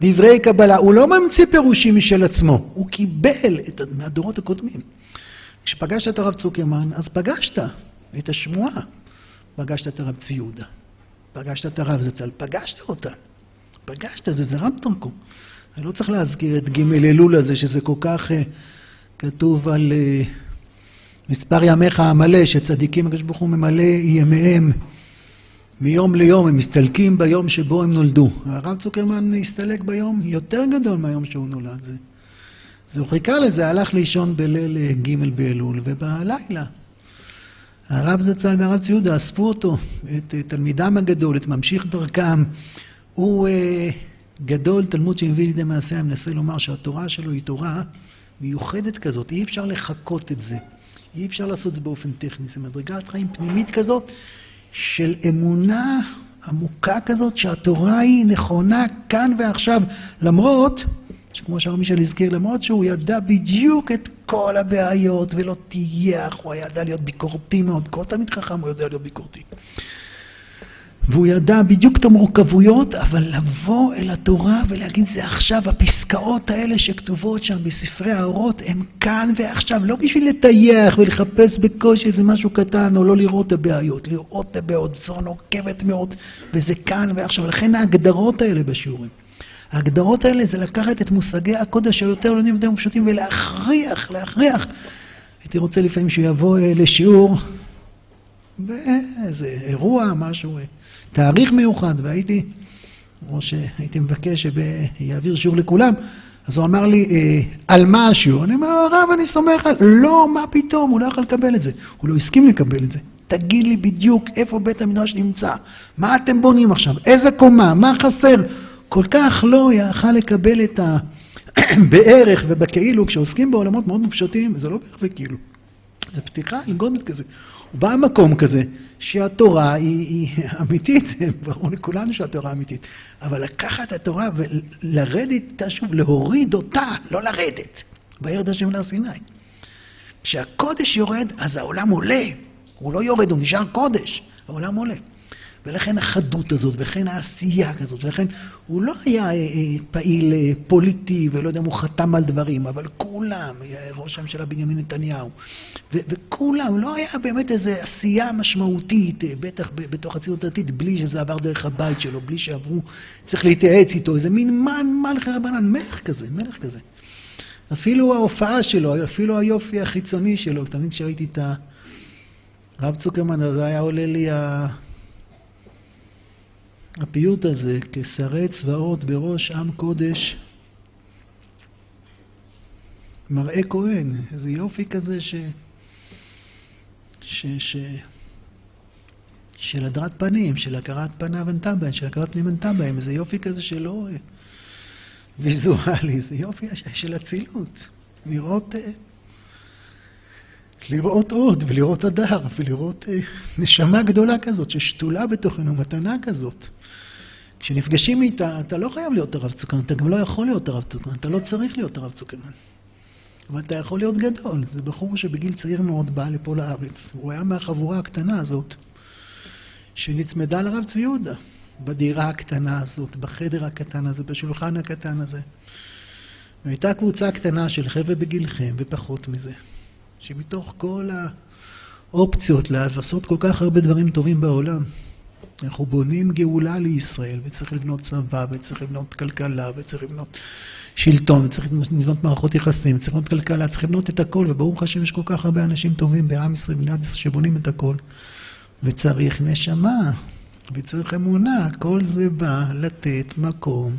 דברי קבלה. הוא לא ממציא פירושים משל עצמו, הוא קיבל את, מהדורות הקודמים. כשפגשת את הרב צוקרמן, אז פגשת את השמועה. פגשת את הרב צבי יהודה, פגשת את הרב זצ"ל, פגשת אותה. פגשת, זה, רב דרכו. אני לא צריך להזכיר את ג' אלול הזה, שזה כל כך uh, כתוב על uh, מספר ימיך המלא, שצדיקים הקדוש ברוך הוא ממלא ימיהם מיום ליום, הם מסתלקים ביום שבו הם נולדו. הרב צוקרמן הסתלק ביום יותר גדול מהיום שהוא נולד. זה, זה הוא חיכה לזה, הלך לישון בליל אה, ג' באלול, ובלילה הרב זצ"ל והרב ציודה אספו אותו, את תלמידם הגדול, את ממשיך דרכם. הוא אה, גדול, תלמוד שהביא לידי מעשה, מנסה לומר שהתורה שלו היא תורה מיוחדת כזאת, אי אפשר לחקות את זה. אי אפשר לעשות את זה באופן טכני, זה מדרגת חיים פנימית כזאת של אמונה עמוקה כזאת שהתורה היא נכונה כאן ועכשיו, למרות שכמו שהרב מישל הזכיר, למרות שהוא ידע בדיוק את כל הבעיות ולא טייח, הוא ידע להיות ביקורתי מאוד, כל תמיד חכם הוא יודע להיות ביקורתי. והוא ידע בדיוק את המורכבויות, אבל לבוא אל התורה ולהגיד זה עכשיו, הפסקאות האלה שכתובות שם בספרי האורות, הם כאן ועכשיו, לא בשביל לטייח ולחפש בקושי איזה משהו קטן, או לא לראות את הבעיות, לראות את הבעיות, זו נוקבת מאוד, וזה כאן ועכשיו. לכן ההגדרות האלה בשיעורים. ההגדרות האלה זה לקחת את מושגי הקודש היותר לא יודעים ופשוטים ולהכריח, להכריח. הייתי רוצה לפעמים שהוא יבוא אה, לשיעור באיזה אירוע, משהו, אה, תאריך מיוחד, והייתי, או שהייתי מבקש שיעביר שיעור לכולם, אז הוא אמר לי, אה, על מה השיעור? אני אומר לו, הרב, אני סומך על... לא, מה פתאום, הוא לא יכול לקבל את זה. הוא לא הסכים לקבל את זה. תגיד לי בדיוק איפה בית המדרש נמצא, מה אתם בונים עכשיו, איזה קומה, מה חסר. כל כך לא יכל לקבל את ה... בערך ובכאילו, כשעוסקים בעולמות מאוד מופשטים, זה לא בערך וכאילו. זה פתיחה עם גודל כזה. הוא בא ממקום כזה שהתורה היא, היא אמיתית, ברור לכולנו שהתורה אמיתית, אבל לקחת את התורה ולרדת איתה שוב, להוריד אותה, לא לרדת, בירד השם להר סיני. כשהקודש יורד, אז העולם עולה. הוא לא יורד, הוא נשאר קודש, העולם עולה. ולכן החדות הזאת, וכן העשייה כזאת, ולכן הוא לא היה אה, אה, פעיל אה, פוליטי, ולא יודע אם הוא חתם על דברים, אבל כולם, ראש הממשלה בנימין נתניהו, וכולם, לא היה באמת איזו עשייה משמעותית, בטח בתוך הציונות הדתית, בלי שזה עבר דרך הבית שלו, בלי שעברו, צריך להתייעץ איתו, איזה מין מן מלכי רבנן, מלך כזה, מלך כזה. אפילו ההופעה שלו, אפילו היופי החיצוני שלו, תמיד כשראיתי את הרב צוקרמן, אז היה עולה לי ה... הפיוט הזה, כשרי צבאות בראש עם קודש, מראה כהן, איזה יופי כזה ש... ש... ש... של הדרת פנים, של הכרת פניו ענתה בהם, של הכרת פנים ענתה בהם, איזה יופי כזה שלא ויזואלי, זה יופי של אצילות, לראות לראות עוד ולראות הדר ולראות אה, נשמה גדולה כזאת ששתולה בתוכנו, מתנה כזאת. כשנפגשים איתה, אתה לא חייב להיות הרב צוקרמן, אתה גם לא יכול להיות הרב צוקרמן, אתה לא צריך להיות הרב צוקרמן. אבל אתה יכול להיות גדול. זה בחור שבגיל צעיר מאוד בא לפה לארץ. הוא היה מהחבורה הקטנה הזאת, שנצמדה לרב צבי יהודה, בדירה הקטנה הזאת, בחדר הקטן הזה, בשולחן הקטן הזה. והייתה קבוצה קטנה של חבר'ה בגילכם, ופחות מזה, שמתוך כל האופציות לעשות כל כך הרבה דברים טובים בעולם, אנחנו בונים גאולה לישראל, וצריך לבנות צבא, וצריך לבנות כלכלה, וצריך לבנות שלטון, וצריך לבנות מערכות יחסים, וצריך לבנות כלכלה, צריך לבנות את הכל, וברוך השם יש כל כך הרבה אנשים טובים בעם ישראל, במדינת ישראל, שבונים את הכל. וצריך נשמה, וצריך אמונה, כל זה בא לתת מקום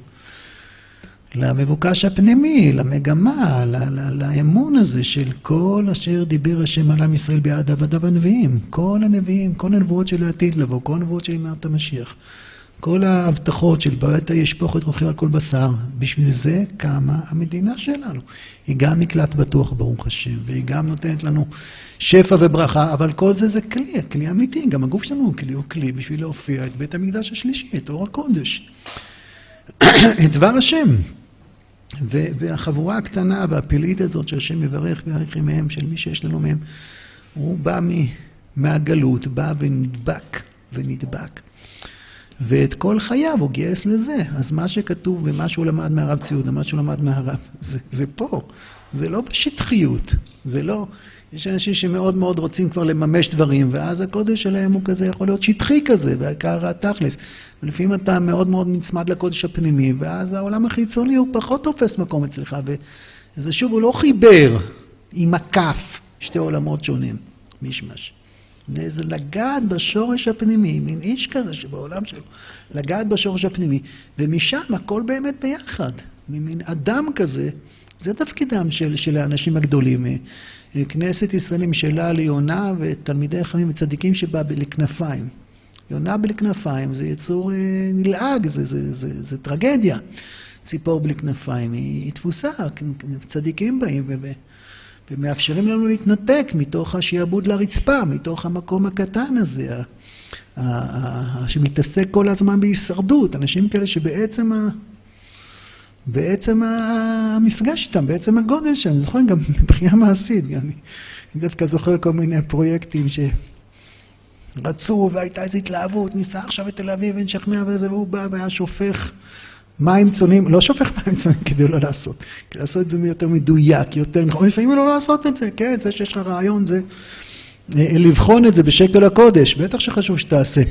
למבוקש הפנימי, למגמה, לאמון הזה של כל אשר דיבר השם על עם ישראל ביד עבדיו הנביאים. כל הנביאים, כל הנבואות של העתיד לבוא, כל הנבואות של ימות המשיח. כל ההבטחות של בעת ישפוך את רוחי על כל בשר, בשביל זה קמה המדינה שלנו. היא גם מקלט בטוח, ברוך השם, והיא גם נותנת לנו שפע וברכה, אבל כל זה זה כלי, כלי אמיתי, גם הגוף שלנו הוא כלי, הוא כלי בשביל להופיע את בית המקדש השלישי, את אור הקודש. את דבר השם. והחבורה הקטנה והפלאית הזאת שהשם מברך ויאריך ימיהם של מי שיש לנו מהם, הוא בא מהגלות, בא ונדבק ונדבק. ואת כל חייו הוא גייס לזה. אז מה שכתוב ומה שהוא למד מהרב ציודה, מה שהוא למד מהרב, זה, זה פה. זה לא בשטחיות. זה לא... יש אנשים שמאוד מאוד רוצים כבר לממש דברים, ואז הקודש שלהם הוא כזה, יכול להיות שטחי כזה, והעיקר התכלס. ולפעמים אתה מאוד מאוד נצמד לקודש הפנימי, ואז העולם החיצוני הוא פחות תופס מקום אצלך, וזה שוב, הוא לא חיבר עם הכף שתי עולמות שונים, מישמש. זה לגעת בשורש הפנימי, מין איש כזה שבעולם שלו, לגעת בשורש הפנימי, ומשם הכל באמת ביחד, ממין אדם כזה, זה תפקידם של, של האנשים הגדולים. כנסת ישראל נמשלה ליונה ותלמידי חכמים וצדיקים שבא לכנפיים. יונה בלי כנפיים זה יצור אה, נלעג, זה, זה, זה, זה, זה טרגדיה. ציפור בלי כנפיים היא, היא תפוסה, צדיקים באים ו, ומאפשרים לנו להתנתק מתוך השעבוד לרצפה, מתוך המקום הקטן הזה, ה, ה, ה, שמתעסק כל הזמן בהישרדות, אנשים כאלה שבעצם ה... בעצם המפגש איתם, בעצם הגודל שלהם, אני זוכר גם מבחינה מעשית, אני דווקא זוכר כל מיני פרויקטים ש... רצו והייתה איזו התלהבות, ניסה עכשיו את תל אביב ונשכנע וזה, והוא בא והיה שופך מים צונים, לא שופך מים צונים כדי לא לעשות, כדי לעשות את זה יותר מדויק, יותר נכון, לפעמים לא לעשות את זה, כן, זה שיש לך רעיון זה אה, לבחון את זה בשקל הקודש, בטח שחשוב שתעשה.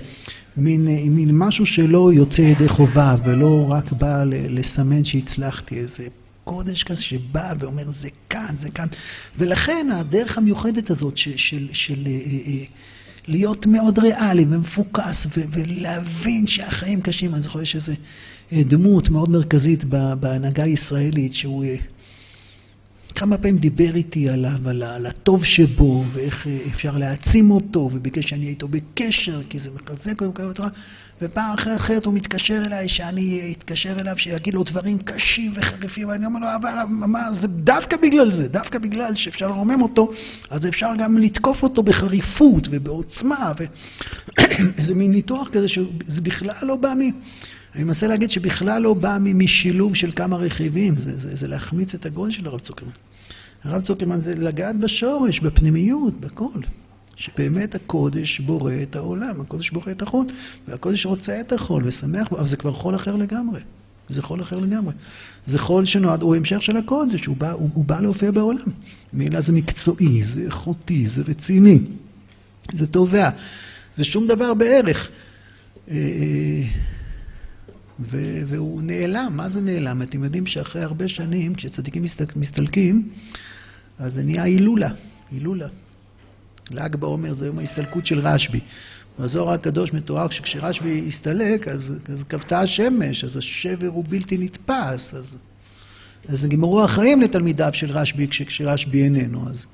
מין, אה, מין משהו שלא יוצא ידי חובה ולא רק בא לסמן שהצלחתי, איזה קודש כזה שבא ואומר זה כאן, זה כאן. ולכן הדרך המיוחדת הזאת של, של, של אה, להיות מאוד ריאלי ומפוקס ולהבין שהחיים קשים. אני זוכר שזה דמות מאוד מרכזית בהנהגה הישראלית, שהוא אה, כמה פעמים דיבר איתי עליו, על, על הטוב שבו, ואיך אה, אפשר להעצים אותו, וביקש שאני אהיה איתו בקשר, כי זה מחזק אותו בתורה, ופעם אחרת, אחרת הוא מתקשר אליי, שאני אתקשר אליו, שיגיד לו דברים קשים וחריפים, ואני אומר לו, אבל מה, זה דווקא בגלל זה, דווקא בגלל שאפשר לרומם אותו, אז אפשר גם לתקוף אותו בחריפות ובעוצמה, ואיזה מין ניתוח כזה, שזה בכלל לא בא מ... אני מנסה להגיד שבכלל לא בא משילוב של כמה רכיבים, זה, זה, זה להחמיץ את הגול של הרב צוקרמן. הרב צוקרמן זה לגעת בשורש, בפנימיות, בכל. שבאמת הקודש בורא את העולם, הקודש בורא את החול, והקודש רוצה את החול ושמח אבל זה כבר חול אחר לגמרי. זה חול אחר לגמרי. זה חול שנועד, הוא המשך של הקודש, הוא בא, הוא, הוא בא להופיע בעולם. מילה זה מקצועי, זה איכותי, זה רציני, זה תובע, זה שום דבר בערך. אה, אה, והוא נעלם. מה זה נעלם? אתם יודעים שאחרי הרבה שנים, כשצדיקים מסתלקים, אז זה נהיה הילולה, הילולה. ל"ג בעומר זה יום ההסתלקות של רשב"י. בזוהר הקדוש מתואר שכשרשב"י הסתלק, אז, אז כבתה השמש, אז השבר הוא בלתי נתפס, אז, אז נגמרו החיים לתלמידיו של רשב"י כשרשב"י איננו, אז,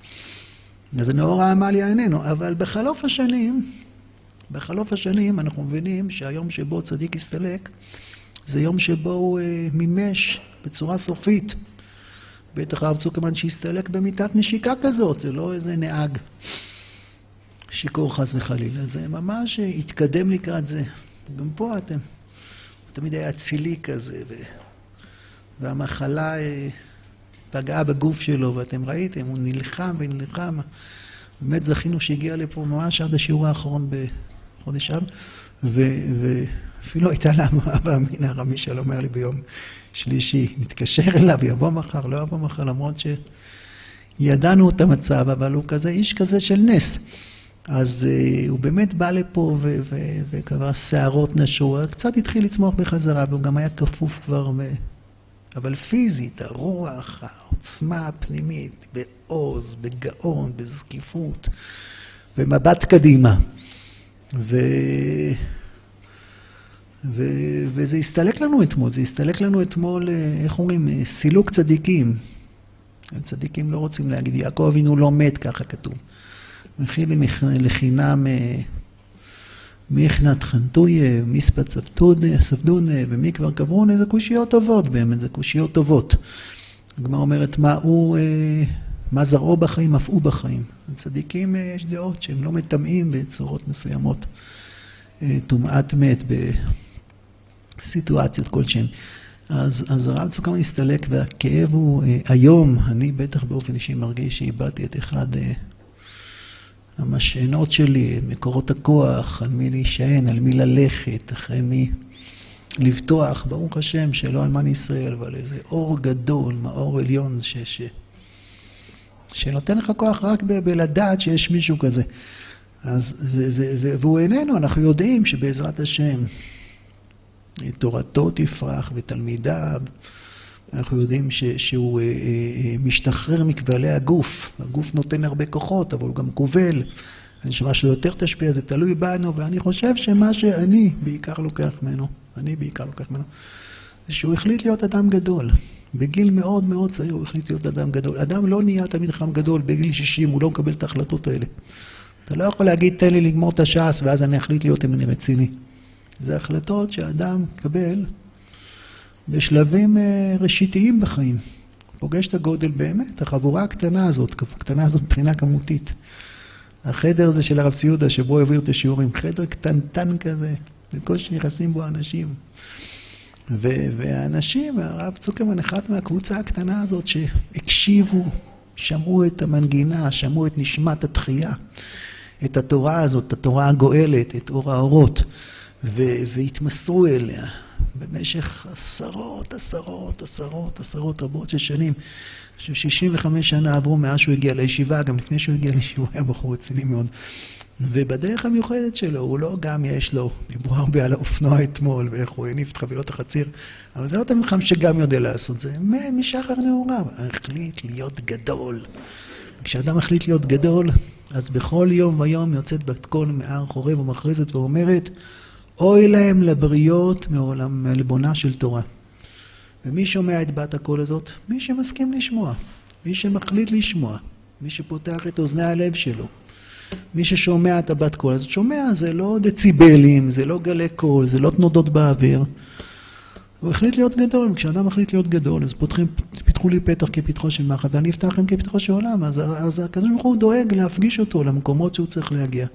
אז נאור העמליה איננו. אבל בחלוף השנים, בחלוף השנים אנחנו מבינים שהיום שבו צדיק הסתלק, זה יום שבו הוא אה, מימש בצורה סופית. בטח הרב צוקרמן שהסתלק במיטת נשיקה כזאת, זה לא איזה נהג שיכור חס וחלילה, זה ממש התקדם לקראת זה. גם פה אתם תמיד היה אצילי כזה, ו... והמחלה אה, פגעה בגוף שלו, ואתם ראיתם, הוא נלחם ונלחם. באמת זכינו שהגיע לפה ממש עד השיעור האחרון בחודש אב, ואפילו הייתה לה אבא אמינא רמי שלום אומר לי ביום שלישי, מתקשר אליו, יבוא מחר, לא יבוא מחר, למרות שידענו את המצב, אבל הוא כזה איש כזה של נס. אז uh, הוא באמת בא לפה וכבר שערות נשרו, קצת התחיל לצמוח בחזרה, והוא גם היה כפוף כבר, ו... אבל פיזית, הרוח, העוצמה הפנימית, בעוז, בגאון, בזקיפות, במבט קדימה. ו... ו... וזה הסתלק לנו אתמול, זה הסתלק לנו אתמול, אה, איך אומרים, אה, סילוק צדיקים. צדיקים לא רוצים להגיד, יעקב אבינו לא מת, ככה כתוב. מכיל לחינם אה, מיכנת חנטויה, מיספת ספדונה ומי כבר קברונה, זה קושיות טובות באמת, זה קושיות טובות. הגמרא אומרת, מה הוא, אה, מה זרעו בחיים, אף הוא בחיים. לצדיקים אה, יש דעות שהם לא מטמאים בצורות מסוימות, טומאת מת בסיטואציות כלשהן. אז, אז הרב צוקרמן הסתלק והכאב הוא, היום, אני בטח באופן אישי מרגיש שאיבדתי את אחד המשענות שלי, מקורות הכוח, על מי להישען, על מי ללכת, אחרי מי לבטוח, ברוך השם, שלא אלמן ישראל, אבל איזה אור גדול, מאור עליון, ש, ש, שנותן לך כוח רק ב, בלדעת שיש מישהו כזה. אז, ו, ו, והוא איננו, אנחנו יודעים שבעזרת השם תורתו תפרח ותלמידיו אנחנו יודעים ש, שהוא אה, אה, אה, משתחרר מכבלי הגוף. הגוף נותן הרבה כוחות, אבל הוא גם כובל. הנשמה שלו יותר תשפיע, זה תלוי בנו, ואני חושב שמה שאני בעיקר לוקח ממנו, אני בעיקר לוקח ממנו, זה שהוא החליט להיות אדם גדול. בגיל מאוד מאוד צעיר הוא החליט להיות אדם גדול. אדם לא נהיה תמיד חם גדול בגיל 60, הוא לא מקבל את ההחלטות האלה. אתה לא יכול להגיד, תן לי לגמור את הש"ס ואז אני אחליט להיות אמני רציני. זה החלטות שאדם מקבל בשלבים אה, ראשיתיים בחיים. פוגש את הגודל באמת, החבורה הקטנה הזאת, הקטנה הזאת מבחינה כמותית. החדר הזה של הרב ציודה, שבו העביר את השיעורים, חדר קטנטן כזה, בקושי נכנסים בו אנשים. ו- והאנשים, הרב צוקרמן, אחד מהקבוצה הקטנה הזאת שהקשיבו, שמעו את המנגינה, שמעו את נשמת התחייה, את התורה הזאת, את התורה הגואלת, את אור האורות, והתמסרו אליה. במשך עשרות, עשרות, עשרות, עשרות רבות של שנים. חושב 65 שנה עברו מאז שהוא הגיע לישיבה, גם לפני שהוא הגיע לישיבה הוא היה בחור רציני מאוד. ובדרך המיוחדת שלו, הוא לא גם יש לו, דיברו הרבה על האופנוע אתמול, ואיך הוא הניף את חבילות החציר, אבל זה תלמיד חכם שגם יודע לעשות זה, משחר נעוריו, החליט להיות גדול. כשאדם מחליט להיות גדול, אז בכל יום ויום יוצאת בת קול מהר חורב ומכרזת ואומרת, אוי להם לבריות מעולם, מעלבונה של תורה. ומי שומע את בת הקול הזאת? מי שמסכים לשמוע, מי שמחליט לשמוע, מי שפותח את אוזני הלב שלו. מי ששומע את הבת קול הזאת, שומע, זה לא דציבלים, זה לא גלי קול, זה לא תנודות באוויר. הוא החליט להיות גדול, וכשאדם מחליט להיות גדול, אז פותחים, פיתחו לי פתח כפתחו של מחט, ואני אפתח לכם כפתחו של עולם, אז, אז הקדוש ברוך הוא דואג להפגיש אותו למקומות שהוא צריך להגיע.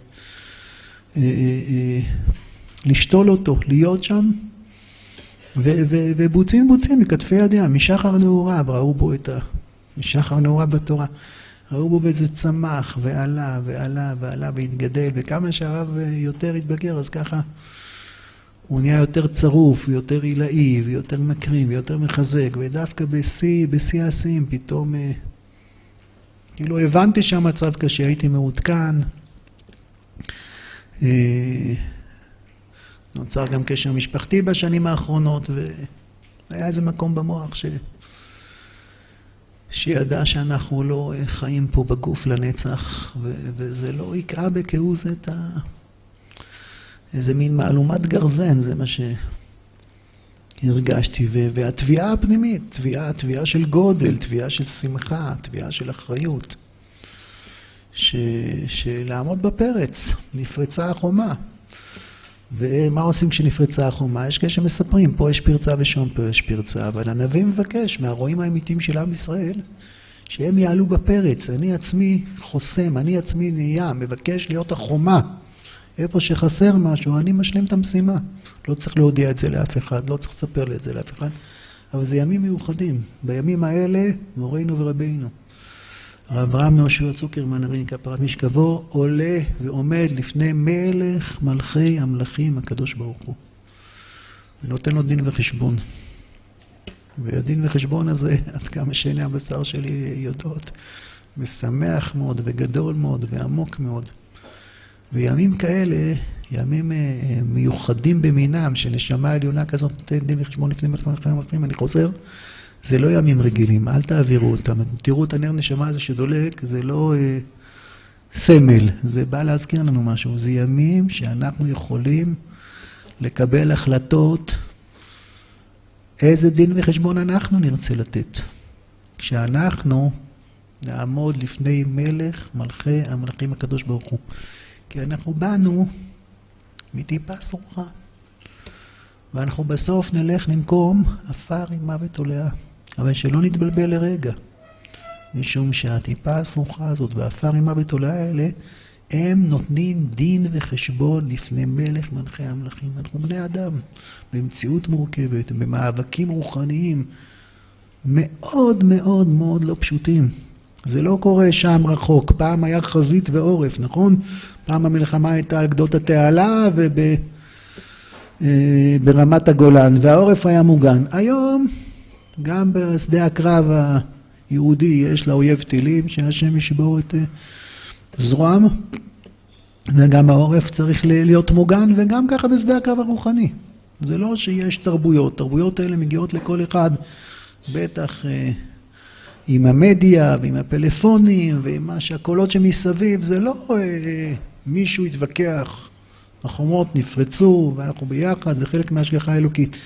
אה, אה, אה, לשתול אותו, להיות שם, ובוצין בוצין מכתפי ידיה, משחר נעוריו, ראו בו את ה... משחר נעוריו בתורה. ראו בו באיזה צמח, ועלה, ועלה, ועלה, והתגדל, וכמה שהרב יותר התבגר, אז ככה הוא נהיה יותר צרוף, ויותר עילאי, ויותר מקרים, ויותר מחזק, ודווקא בשיא, בשיא השיאים, פתאום, אה, כאילו הבנתי שהמצב קשה, הייתי מעודכן. אה, נוצר גם קשר משפחתי בשנים האחרונות, והיה איזה מקום במוח ש... שידע שאנחנו לא חיים פה בגוף לנצח, ו... וזה לא יקרא בכהוא זה את ה... איזה מין מהלומת גרזן, זה מה שהרגשתי. ו... והתביעה הפנימית, תביעה, תביעה של גודל, תביעה של שמחה, תביעה של אחריות. ש... שלעמוד בפרץ, נפרצה החומה. ומה עושים כשנפרצה החומה? יש כאלה שמספרים, פה יש פרצה ושם פה יש פרצה, אבל הנביא מבקש מהרועים האמיתיים של עם ישראל, שהם יעלו בפרץ. אני עצמי חוסם, אני עצמי נהיה, מבקש להיות החומה איפה שחסר משהו, אני משלים את המשימה. לא צריך להודיע את זה לאף אחד, לא צריך לספר את זה לאף אחד, אבל זה ימים מיוחדים. בימים האלה, מורנו ורבינו. הרב אברהם יהושע צוקרמן, הרי כפרת משכבו, עולה ועומד לפני מלך מלכי המלכים, הקדוש ברוך הוא. ונותן לו דין וחשבון. והדין וחשבון הזה, עד כמה שעיני הבשר שלי יודעות, משמח מאוד וגדול מאוד ועמוק מאוד. וימים כאלה, ימים אה, מיוחדים במינם, שנשמה עליונה כזאת נותנת דין וחשבון לפני מלכים, אני חוזר, זה לא ימים רגילים, אל תעבירו אותם. תראו את הנר נשמה הזה שדולק, זה לא אה, סמל, זה בא להזכיר לנו משהו. זה ימים שאנחנו יכולים לקבל החלטות איזה דין וחשבון אנחנו נרצה לתת. כשאנחנו נעמוד לפני מלך מלכי המלכים הקדוש ברוך הוא. כי אנחנו באנו מטיפה סרוחה, ואנחנו בסוף נלך למקום עפר עם מוות עולאה. אבל שלא נתבלבל לרגע, משום שהטיפה הסרוחה הזאת והעפר עם עולאה האלה, הם נותנים דין וחשבון לפני מלך מלכי המלכים. אנחנו בני אדם, במציאות מורכבת, במאבקים רוחניים מאוד מאוד מאוד לא פשוטים. זה לא קורה שם רחוק. פעם היה חזית ועורף, נכון? פעם המלחמה הייתה על גדות התעלה וברמת אה, הגולן, והעורף היה מוגן. היום, גם בשדה הקרב היהודי יש לאויב טילים, שהשם ישבור את אה, זרועם, וגם העורף צריך להיות מוגן, וגם ככה בשדה הקרב הרוחני. זה לא שיש תרבויות, תרבויות האלה מגיעות לכל אחד, בטח אה, עם המדיה ועם הפלאפונים ועם מה שהקולות שמסביב, זה לא אה, מישהו התווכח, החומות נפרצו ואנחנו ביחד, זה חלק מההשגחה האלוקית.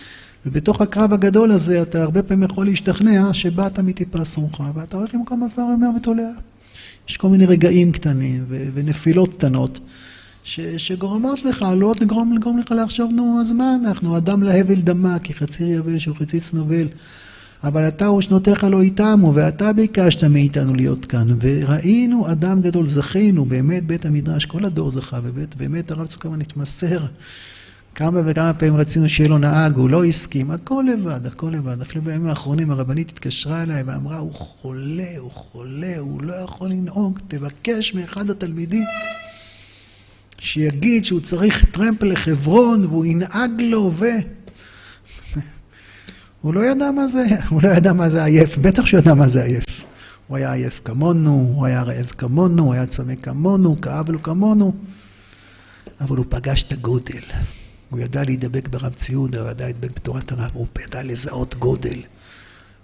ובתוך הקרב הגדול הזה אתה הרבה פעמים יכול להשתכנע שבאת מטיפה סרוחה ואתה הולך עם כמה פעמים ותולע. יש כל מיני רגעים קטנים ו- ונפילות קטנות ש- שגורמות לך, לא לגרום, לגרום לך לחשוב, נו, אז מה אנחנו, אדם להבל דמה, כי חציר יבש וחציץ נובל. אבל אתה ושנותיך לא איתמו, ואתה ביקשת מאיתנו להיות כאן. וראינו אדם גדול, זכינו, באמת בית המדרש, כל הדור זכה, ובאמת באמת הרב צוקרמן התמסר. כמה וכמה פעמים רצינו שיהיה לו נהג, הוא לא הסכים, הכל לבד, הכל לבד. אפילו בימים האחרונים הרבנית התקשרה אליי ואמרה, הוא חולה, הוא חולה, הוא לא יכול לנהוג, תבקש מאחד התלמידים שיגיד שהוא צריך טרמפ לחברון והוא ינהג לו ו... הוא לא ידע מה זה, הוא לא ידע מה זה עייף, בטח שהוא ידע מה זה עייף. הוא היה עייף כמונו, הוא היה רעב כמונו, הוא היה צמא כמונו, כאב לו כמונו, אבל הוא פגש את הגודל. הוא ידע להידבק ברב ציודה, הוא ידע להידבק בתורת הרב, הוא ידע לזהות גודל.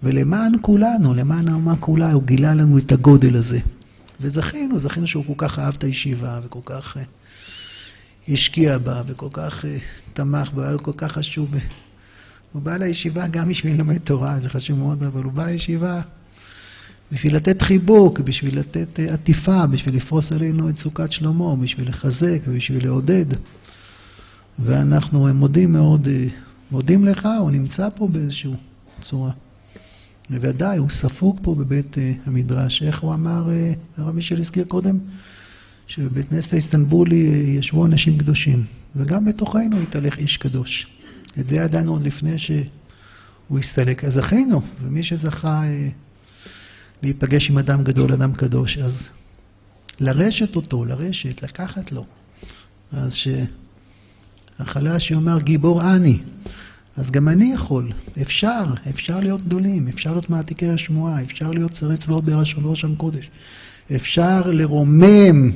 ולמען כולנו, למען האומה כולה, הוא גילה לנו את הגודל הזה. וזכינו, זכינו שהוא כל כך אהב את הישיבה, וכל כך אה, השקיע בה, וכל כך אה, תמך בה, היה לו כל כך חשוב. הוא בא לישיבה גם בשביל ללמד תורה, זה חשוב מאוד, אבל הוא בא לישיבה בשביל לתת חיבוק, בשביל לתת אה, עטיפה, בשביל לפרוס עלינו את סוכת שלמה, בשביל לחזק ובשביל לעודד. ואנחנו מודים מאוד, אה, מודים לך, הוא נמצא פה באיזושהי צורה. בוודאי, הוא ספוג פה בבית אה, המדרש. איך הוא אמר, הרב מישל הזכיר קודם? שבבית כנסת האיסטנבולי ישבו אנשים קדושים, וגם בתוכנו התהלך איש קדוש. את זה ידענו עוד לפני שהוא הסתלק. אז זכינו, ומי שזכה אה, להיפגש עם אדם גדול, אדם קדוש, אז לרשת אותו, לרשת, לקחת לו. אז שהחלש יאמר גיבור אני, אז גם אני יכול, אפשר, אפשר להיות גדולים, אפשר להיות מעתיקי השמועה, אפשר להיות שרי צבאות בראש עם קודש, אפשר לרומם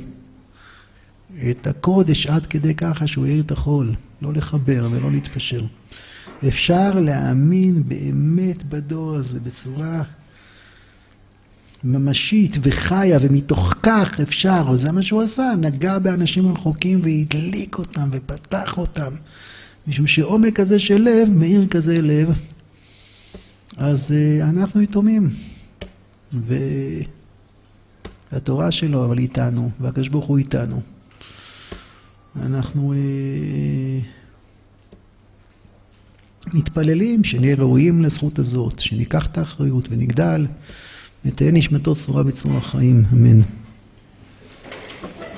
את הקודש עד כדי ככה שהוא יאיר את החול, לא לחבר ולא להתפשר. אפשר להאמין באמת בדור הזה בצורה ממשית וחיה, ומתוך כך אפשר, זה מה שהוא עשה, נגע באנשים רחוקים והדליק אותם ופתח אותם, משום שעומק כזה של לב מאיר כזה לב, אז uh, אנחנו יתומים, והתורה שלו אבל איתנו, והקדוש ברוך הוא איתנו. אנחנו אה, מתפללים שנהיה ראויים לזכות הזאת, שניקח את האחריות ונגדל, ותהא נשמתו צורה בצרור החיים, אמן.